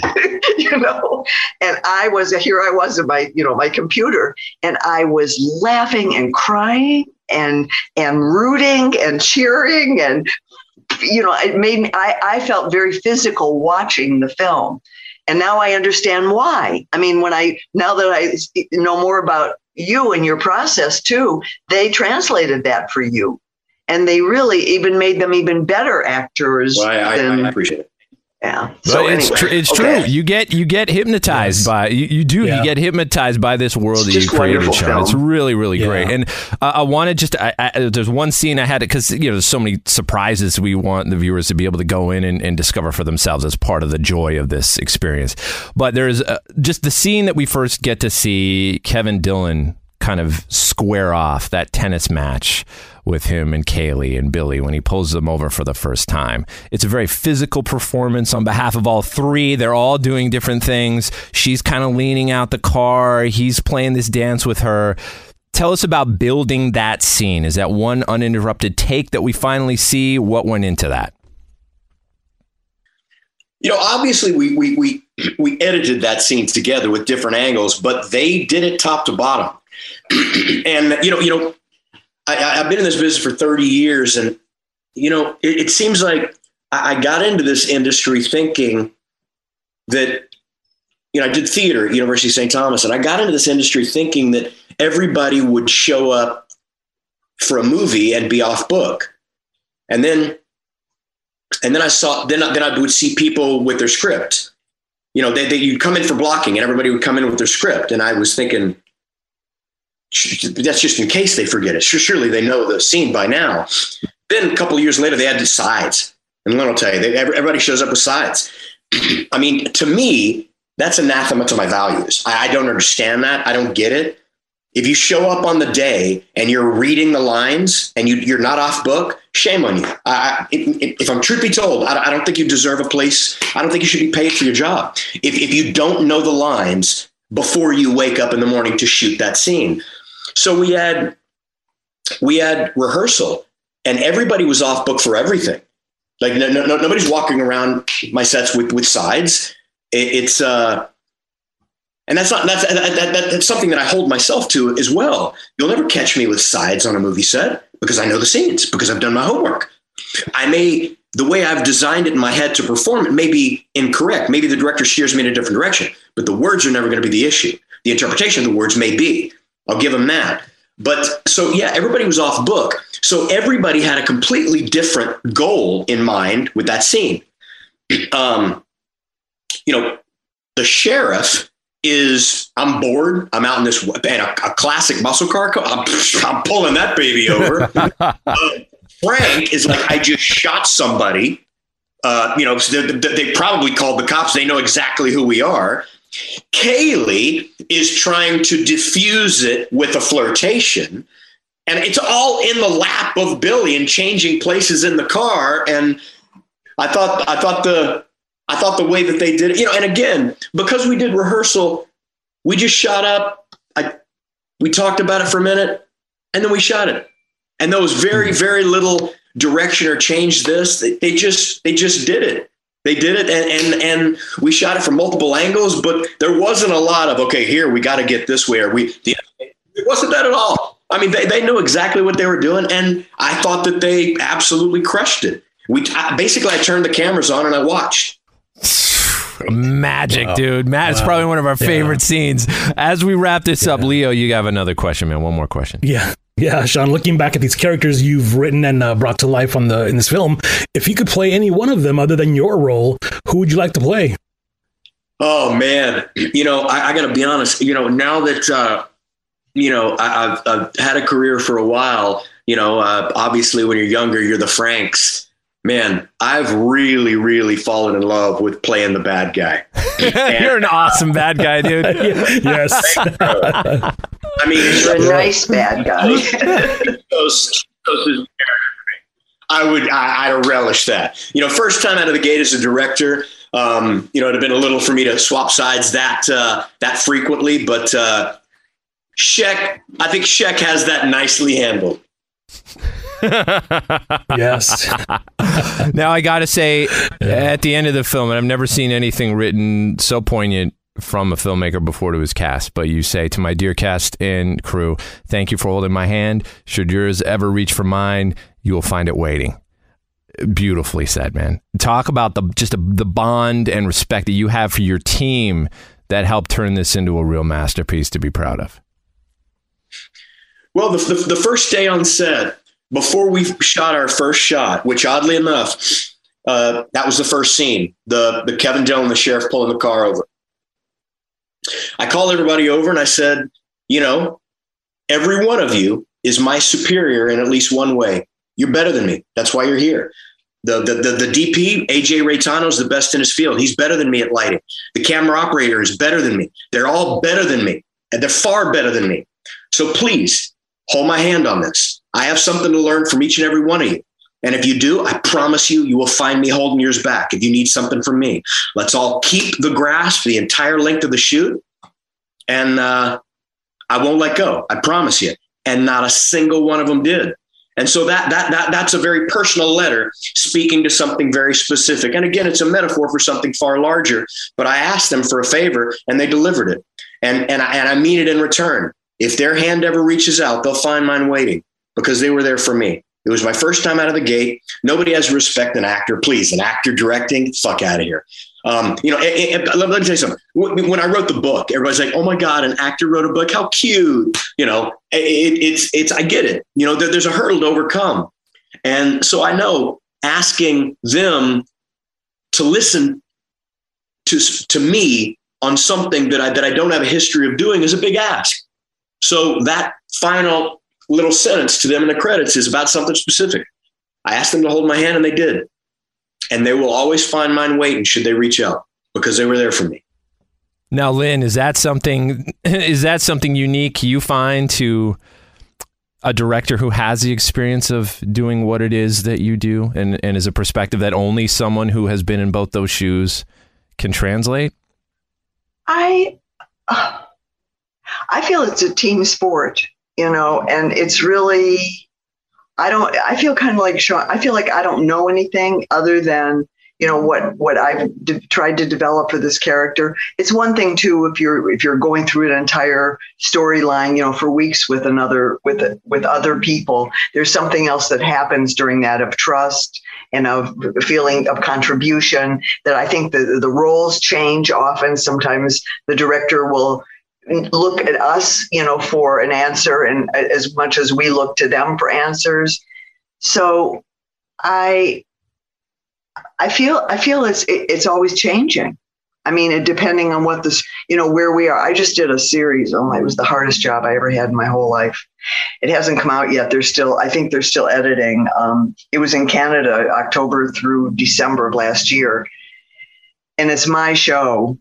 (laughs) you know. And I was here. I was in my you know my computer, and I was laughing and crying and and rooting and cheering and you know it made me. I I felt very physical watching the film. And now I understand why. I mean, when I now that I know more about you and your process too, they translated that for you, and they really even made them even better actors. Well, I, I, I appreciate it. Yeah. So it's anyway, tr- it's okay. true. You get you get hypnotized by you, you do Yeah. you get hypnotized by this world It's that you just created, Sean. film. It's really really Yeah. great. And uh, I wanted just I, I, there's one scene I had it because you know there's so many surprises we want the viewers to be able to go in and, and discover for themselves as part of the joy of this experience. But there's uh, just the scene that we first get to see Kevin Dillon kind of square off that tennis match with him and Caylee and Billy when he pulls them over for the first time. It's a very physical performance on behalf of all three. They're all doing different things. She's kind of leaning out the car. He's playing this dance with her. Tell us about building that scene. Is that one uninterrupted take that we finally see? What went into that? You know, obviously we we we (clears throat) we edited that scene together with different angles, but they did it top to bottom. And you know, you know, I, I've been in this business for thirty years, and you know, it, it seems like I, got into this industry thinking that you know I did theater at University of St. Thomas, and I got into this industry thinking that everybody would show up for a movie and be off book, and then and then I saw then I, then I would see people with their script. You know, they, they you'd come in for blocking, and everybody would come in with their script, and I was thinking, "Sh- that's just in case they forget it. Sure, surely they know the scene by now. Then a couple years later, they added sides, and let me tell you, they, everybody shows up with sides. (clears throat) I mean, to me, that's anathema to my values. I, I don't understand that. I don't get it. If you show up on the day and you're reading the lines and you, you're not off book, shame on you. I, if, if I'm truth be told, I, I don't think you deserve a place. I don't think you should be paid for your job. If, if you don't know the lines before you wake up in the morning to shoot that scene. So we had we had rehearsal and everybody was off book for everything. Like no, no, no- nobody's walking around my sets with with sides. It, it's uh, and that's not that's that, that, that, that's something that I hold myself to as well. You'll never catch me with sides on a movie set because I know the scenes because I've done my homework. I may the way I've designed it in my head to perform it may be incorrect. Maybe the director steers me in a different direction, but the words are never going to be the issue. The interpretation of the words may be. I'll give them that. But so yeah, everybody was off book. So everybody had a completely different goal in mind with that scene. (clears throat) Um, you know, the sheriff is I'm bored. I'm out in this and a, a classic muscle car. I'm, (laughs) I'm pulling that baby over. Uh, (laughs) Frank is like I just shot somebody. Uh, you know, so they, they probably called the cops. They know exactly who we are. Caylee is trying to diffuse it with a flirtation. And it's all in the lap of Billy and changing places in the car. And I thought I thought the I thought the way that they did it, you know, and again, because we did rehearsal, we just shot up. I we talked about it for a minute and then we shot it. And there was very, mm-hmm. very little direction or change this. They, they just they just did it. They did it and, and and we shot it from multiple angles, but there wasn't a lot of okay, here we got to get this way or we it wasn't that at all. I mean, they, they knew exactly what they were doing, and I thought that they absolutely crushed it. We I, basically I turned the cameras on and I watched. Magic, Wow. dude. Matt, it's probably one of our Yeah. favorite scenes. As we wrap this up, Leo, you have another question, man. One more question. Yeah. Yeah, Sean, looking back at these characters you've written and uh, brought to life on the in this film, if you could play any one of them other than your role, who would you like to play? Oh man, you know, I, I got to be honest. You know, now that uh, you know I, I've, I've had a career for a while. You know, uh, obviously when you're younger, you're the Franks. Man, I've really, really fallen in love with playing the bad guy. (laughs) You're an awesome bad guy, dude. (laughs) yes. I mean, You're a nice bad guy. Those- those is- I would, I, I relish that. You know, first time out of the gate as a director, um, you know, it'd have been a little for me to swap sides that uh, that frequently, but uh, Schaech, I think Schaech has that nicely handled. (laughs) yes. now I got to say, at the end of the film, and I've never seen anything written so poignant from a filmmaker before to his cast, but you say to my dear cast and crew, thank you for holding my hand. Should yours ever reach for mine, you will find it waiting. Beautifully said, man. Talk about the just the, the bond and respect that you have for your team that helped turn this into a real masterpiece to be proud of. Well, the, the, the first day on set, before we shot our first shot, which oddly enough, uh, that was the first scene, the, the Kevin Dillon, the sheriff pulling the car over. I called everybody over and I said, you know, every one of you is my superior in at least one way. You're better than me. That's why you're here. The, the, the, the DP, AJ Raytano, is the best in his field. He's better than me at lighting. The camera operator is better than me. They're all better than me. And they're far better than me. So please hold my hand on this. I have something to learn from each and every one of you. And if you do, I promise you, you will find me holding yours back if you need something from me. Let's all keep the grasp the entire length of the shoot. And uh, I won't let go. I promise you. And not a single one of them did. And so that that that that's a very personal letter speaking to something very specific. And again, it's a metaphor for something far larger. But I asked them for a favor, and they delivered it. And and I, and I mean it in return. If their hand ever reaches out, they'll find mine waiting because they were there for me. It was my first time out of the gate. Nobody has respect an actor. Please, an actor directing, fuck out of here. Um, you know, it, it, let, me tell you something. When I wrote the book, everybody's like, "Oh my god, an actor wrote a book! How cute!" You know, it, it's it's. I get it. You know, there, there's a hurdle to overcome, and so I know asking them to listen to to me on something that I that I don't have a history of doing is a big ask. So that final little sentence to them in the credits is about something specific. I asked them to hold my hand, and they did and they will always find mine waiting should they reach out because they were there for me. Now, Lin, is that something? (laughs) Is that something unique you find to a director who has the experience of doing what it is that you do, and and is a perspective that only someone who has been in both those shoes can translate? I uh, (sighs) I feel it's a team sport, you know, and it's really I don't I feel kind of like Sean. I feel like I don't know anything other than you know what what I've de- tried to develop for this character. It's one thing too if you're if you're going through an entire storyline, you know, for weeks with another with with other people. There's something else that happens during that of trust and of feeling of contribution that I think the the roles change often. Sometimes the director will look at us, you know, for an answer, and as much as we look to them for answers. So, I, I feel, I feel it's it's always changing. I mean, depending on what this, you know, where we are. I just did a series. Oh my, it was the hardest job I ever had in my whole life. It hasn't come out yet. They're still, I think they're still editing. Um, it was in Canada, October through December of last year, and it's my show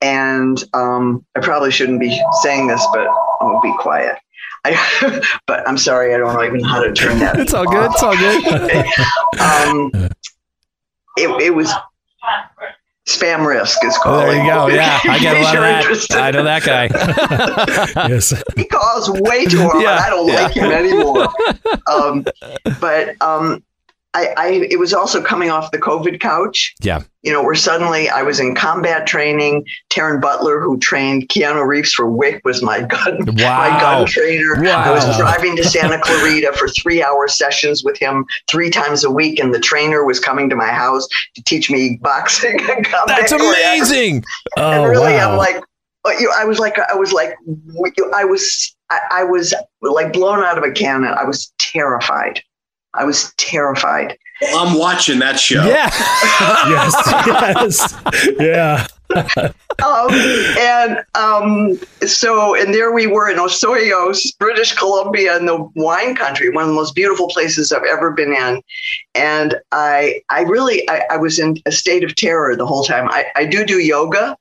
and um, I probably shouldn't be saying this, but I'll be quiet. I, (laughs) but I'm sorry, I don't know even how to turn that. (laughs) It's all good. It's all good. um, it, it was spam risk is Oh, called. there you go. Yeah, I get a (laughs) lot of that. I know that guy. yes. He calls way too often. Yeah, I don't yeah. like him anymore. Um, but um, I, I it was also coming off the COVID couch. Yeah. You know, where suddenly I was in combat training. Taran Butler, who trained Keanu Reeves for Wick, was my gun (laughs) Wow. my gun trainer. Wow. I was driving to Santa Clarita for three hour sessions with him three times a week, and the trainer was coming to my house to teach me boxing and combat. That's amazing. and Oh, really, wow. I'm like, oh, know, I was like, I was like, I was, I, I was like blown out of a cannon. I was terrified. I was terrified. I'm watching that show. Yeah. (laughs) yes, yes, yeah. um, and um, so, and there we were in Osoyoos, British Columbia, in the wine country, one of the most beautiful places I've ever been in. And I, I really, I, I was in a state of terror the whole time. I, I do do yoga.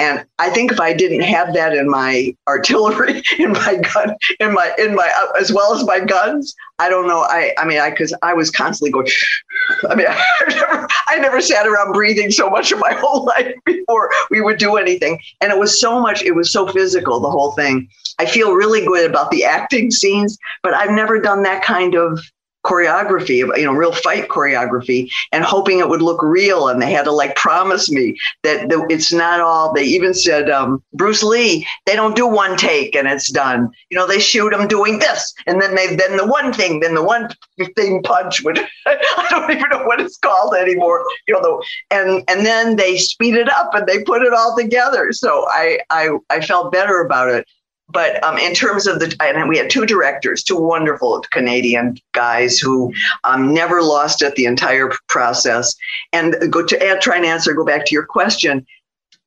And I think if I didn't have that in my artillery, (laughs) in my gun, in my, in my, uh, as well as my guns, I don't know. I, I mean, I, cause I was constantly going, (laughs) I mean, (laughs) I never, I never sat around breathing so much in my whole life before we would do anything. And it was so much, it was so physical, the whole thing. I feel really good about the acting scenes, but I've never done that kind of choreography, you know, real fight choreography, and hoping it would look real. And they had to like promise me that it's not all. They even said um, Bruce Lee, they don't do one take and it's done. You know, they shoot him doing this, and then they then the one thing, then the one thing punch would (laughs) I don't even know what it's called anymore. You know, the, and and then they speed it up and they put it all together. So I I I felt better about it. But um, in terms of the, and we had two directors, two wonderful Canadian guys who um, never lost it the entire process. And go to add, try and answer, go back to your question.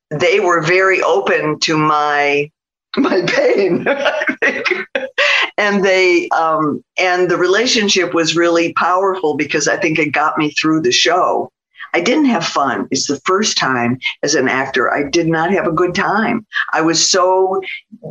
They were very open to my my pain, (laughs) and they um, and the relationship was really powerful because I think it got me through the show. I didn't have fun. It's the first time as an actor I did not have a good time. I was so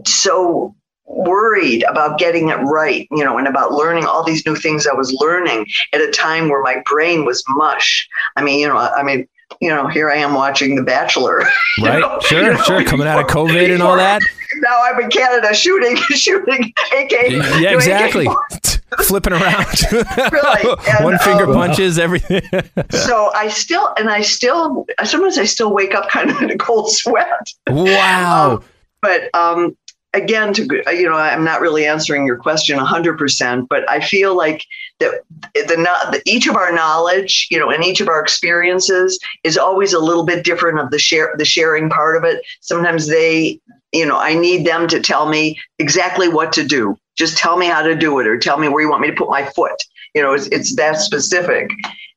so worried about getting it right, you know, and about learning all these new things I was learning at a time where my brain was mush. I mean, you know, I mean, you know, here I am watching The Bachelor. (laughs) Right. know, Sure. you know, Sure. Coming out of COVID and all that. Now I'm in Canada shooting, (laughs) shooting AK. Yeah, exactly. AK. Flipping around. (laughs) Really, (laughs) One finger um, punches, everything. (laughs) So I still, and I still, sometimes I still wake up kind of in a cold sweat. wow. Um, but um, again, to you know, I'm not really answering your question 100, percent but I feel like that the, no- the each of our knowledge, you know, and each of our experiences is always a little bit different of the share the sharing part of it. Sometimes they, you know, I need them to tell me exactly what to do. Just tell me how to do it, or tell me where you want me to put my foot. You know, it's, it's that specific.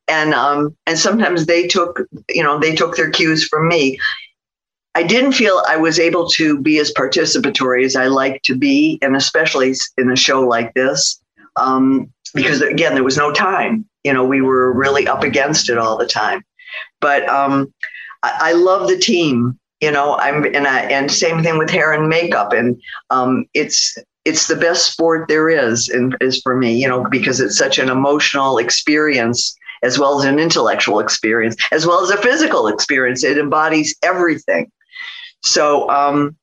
And um, and sometimes they took, you know, they took their cues from me. I didn't feel I was able to be as participatory as I like to be, and especially in a show like this, um, because again, there was no time. You know, we were really up against it all the time. But um, I, I love the team. You know, I'm and I and same thing with hair and makeup, and um, it's it's the best sport there is, and is for me. You know, because it's such an emotional experience as well as an intellectual experience, as well as a physical experience. It embodies everything. So um,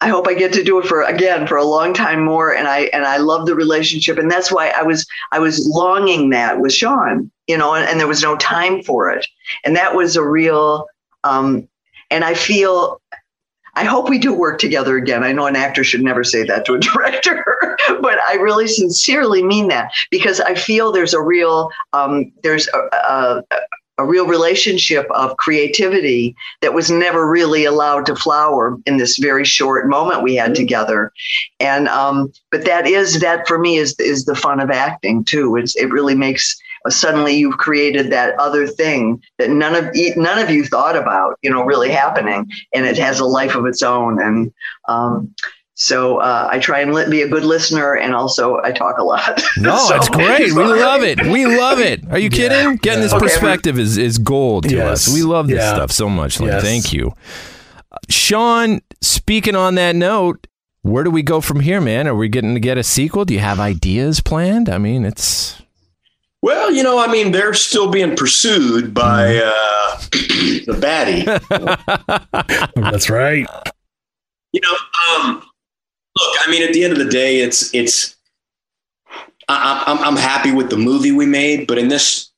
I hope I get to do it for again for a long time more. And I and I love the relationship, and that's why I was I was longing that with Sean, you know, and, and there was no time for it, and that was a real. Um, and I feel. I hope we do work together again. I know an actor should never say that to a (laughs) director, but I really sincerely mean that because I feel there's a real um, there's a, a, a real relationship of creativity that was never really allowed to flower in this very short moment we had together. And um, but that is that for me is is the fun of acting too. It's it really makes suddenly you've created that other thing that none of e- none of you thought about, you know, really happening, and it has a life of its own. And um, so uh, I try and li- be a good listener, and also I talk a lot. (laughs) No, So- it's great. We love it. We love it. Are you kidding? Getting this Okay, perspective is, is gold to Yes. us. We love this Yeah. stuff so much. Lin. Yes. Thank you. Uh, Sean, speaking on that note, where do we go from here, man? Are we getting to get a sequel? Do you have ideas planned? I mean, it's Well, you know, I mean, they're still being pursued by uh, (clears throat) the baddie. (laughs) That's right. You know, um, look, I mean, at the end of the day, it's it's. I, I'm I'm happy with the movie we made, but in this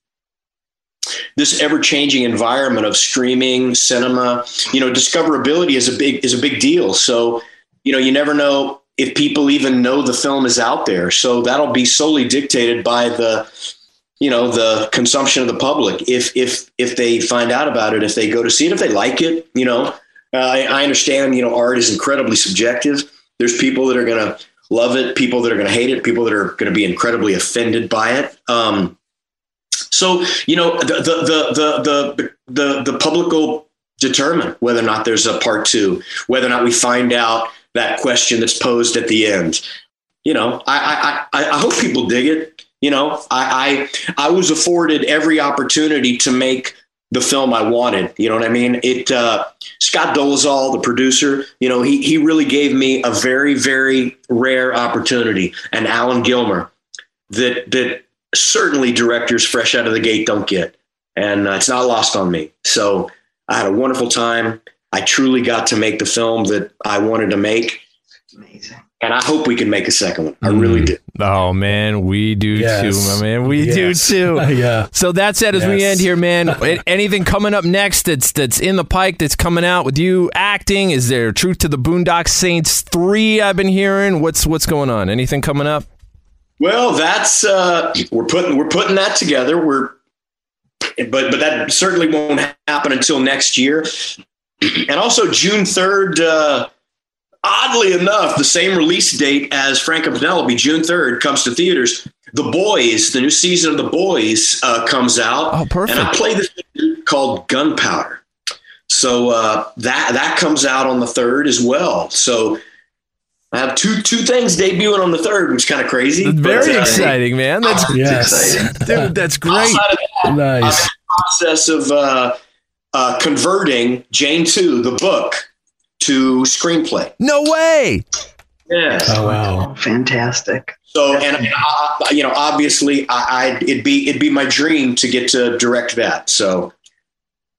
this ever changing environment of streaming, cinema, you know, discoverability is a big is a big deal. So you know, you never know if people even know the film is out there. So that'll be solely dictated by the you know the consumption of the public. If if if they find out about it if they go to see it if they like it you know uh, I, I understand you know art is incredibly subjective. There's people that are going to love it people that are going to hate it people that are going to be incredibly offended by it. Um, so you know the the the the the the, the public will determine whether or not there's a part two whether or not we find out that question that's posed at the end. You know i i i, I hope people dig it you know, I, I I was afforded every opportunity to make the film I wanted. You know what I mean? It uh, Scott Dolezal, the producer, you know, he he really gave me a very very rare opportunity, and Alan Gilmer that that certainly directors fresh out of the gate don't get, and uh, it's not lost on me. So I had a wonderful time. I truly got to make the film that I wanted to make. Amazing and I hope we can make a second one. I really Mm. do. Oh man, we do Yes. too, my man. We do too. (laughs) Yeah. So that's it as we end here, man. Anything coming up next that's that's in the pike that's coming out with you acting? Is there Truth to the Boondock Saints three? I've been hearing. What's what's going on? Anything coming up? Well, that's uh, we're putting we're putting that together. We're but but that certainly won't happen until next year. (clears throat) And also June third. Uh, oddly enough, the same release date as Frank and Penelope, June third, comes to theaters. The Boys, the new season of The Boys, uh, comes out. Oh, perfect. And I play this thing called Gunpowder. So uh, that that comes out on the third as well. So I have two two things debuting on the third, which is kind of crazy. Very but, uh, exciting, man. That's (laughs) Yes. dude. That's great. Of that, I'm in Nice. the process of uh, uh, converting Jane Two, the book, to screenplay. No way. Yes. Oh wow. Fantastic. So, and uh, you know, obviously, I, I it'd be it'd be my dream to get to direct that. So,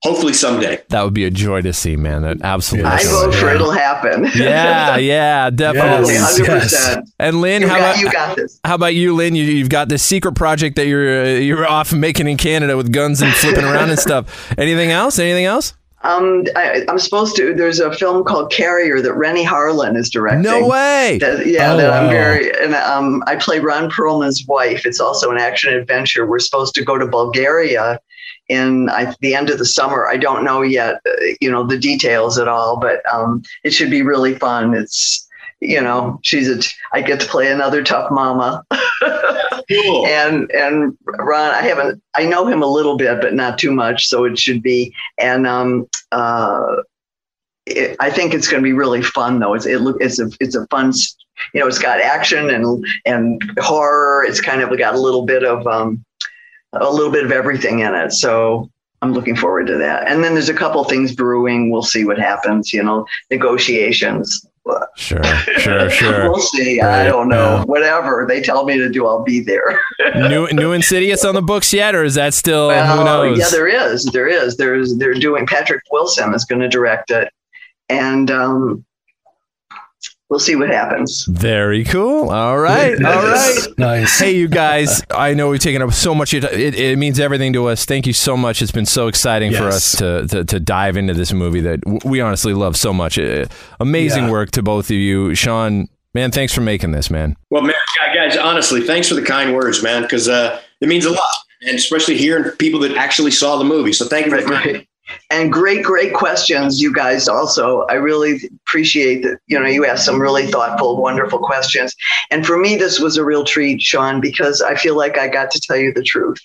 hopefully, someday. That would be a joy to see, man. That absolutely. I Yes. vote for it'll happen. (laughs) Yeah, yeah, definitely. Yes. hundred percent. And Lin, You how got, about you got this. How about you, Lin? You, you've got this secret project that you're uh, you're off making in Canada with guns and flipping around and stuff. Anything else? Anything else? Um, I, I'm supposed to. There's a film called Carrier that Renny Harlin is directing. No way. That, yeah, Oh, that I'm very, and um, I play Ron Perlman's wife. It's also an action adventure. We're supposed to go to Bulgaria in I, the end of the summer. I don't know yet, uh, you know, the details at all, but um, it should be really fun. It's, you know, she's a. I get to play another tough mama, (laughs) Cool. and and Ron, I haven't, I know him a little bit, but not too much, so it should be. And um, uh, it, I think it's going to be really fun, though. It's it look it's a it's a fun, you know, it's got action and and horror. It's kind of got a little bit of um, a little bit of everything in it. So I'm looking forward to that. And then there's a couple things brewing. We'll see what happens. You know, negotiations. Sure, sure, (laughs) sure. We'll see. I don't know. yeah. Whatever they tell me to do, I'll be there. (laughs) new New Insidious on the books yet, or is that still who knows? Yeah, there is. There is. There's. They're doing. Patrick Wilson is going to direct it, and um, we'll see what happens. Very cool. All right, all right. Nice. Hey, you guys! I know we've taken up so much. It, it, it means everything to us. Thank you so much. It's been so exciting for us to, to to dive into this movie that we honestly love so much. Uh, amazing Yeah. work to both of you, Sean. Man, thanks for making this, man. Well, man, guys, honestly, thanks for the kind words, man, because uh, it means a lot, and especially hearing people that actually saw the movie. So thank you for the. Right. And great, great questions, you guys. Also, I really appreciate that. You know, you asked some really thoughtful, wonderful questions. And for me, this was a real treat, Sean, because I feel like I got to tell you the truth.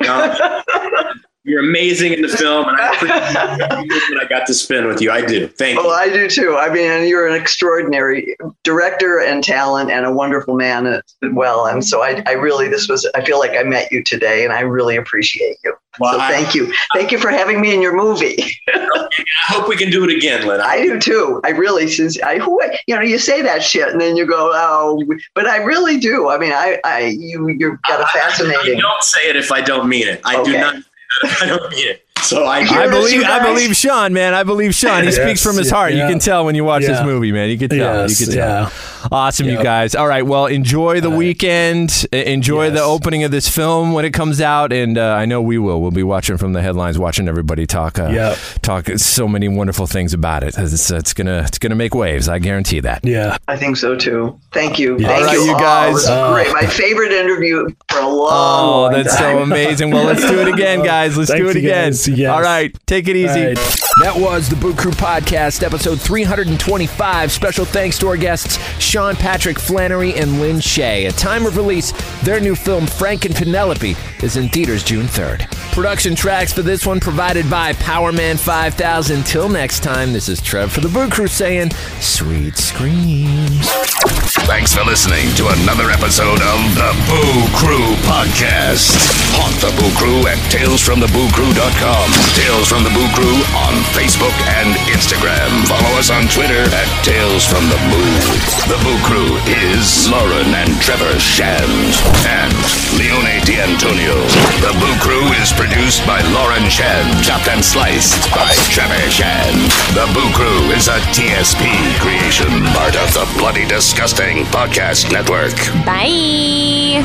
(laughs) you're amazing in the film, and I I got to spend with you. I do. Thank you. Well, I do too. I mean, you're an extraordinary director and talent and a wonderful man as well. And so I, I really, this was, I feel like I met you today and I really appreciate you. Well, so I- thank you. Thank you for having me in your movie. (laughs) I hope we can do it again, Lin. I do too. I really, since I, who, you know, you say that shit and then you go, oh, but I really do. I mean, I, I, you, you've got a I fascinating. I don't say it if I don't mean it. I do not say that if (laughs) I don't mean it. So I, I believe I believe Sean, man. I believe Sean. He Yes, speaks from his heart. You can tell when you watch this movie, man. You can tell. Yes, you can tell. yeah. Awesome, you guys. All right. Well, enjoy the All right. weekend. Enjoy the opening of this film when it comes out, and uh, I know we will. We'll be watching from the headlines, watching everybody talk. Uh, Yep. Talk so many wonderful things about it. It's, it's gonna it's gonna make waves. I guarantee that. Yeah. I think so too. Thank you. Yeah. Thank All right, you, you all. guys. It was Uh, great. My favorite interview for a long, time. Oh, that's time. so amazing. Well, let's do it again, (laughs) guys. Let's do it again. Yes. All right. Take it easy. All right. That was the Boo Crew Podcast, episode 325. Special thanks to our guests, Sean Patrick Flanery and Lin Shaye. At time of release, their new film, Frank and Penelope, is in theaters June 3rd. Production tracks for this one provided by Powerman 5000. Till next time, this is Trev for the Boo Crew saying, sweet screams. Thanks for listening to another episode of the Boo Crew Podcast. Haunt the Boo Crew at talesfromthebooCrew.com. Tales from the Boo Crew on Facebook and Instagram. Follow us on Twitter at Tales from the Boo. The Boo Crew is Lauren and Trevor Shand and Leone D'Antonio. The Boo Crew is produced by Lauren Shand, chopped and sliced by Trevor Shand. The Boo Crew is a TSP creation, part of the Bloody Disgusting Podcast Network. Bye.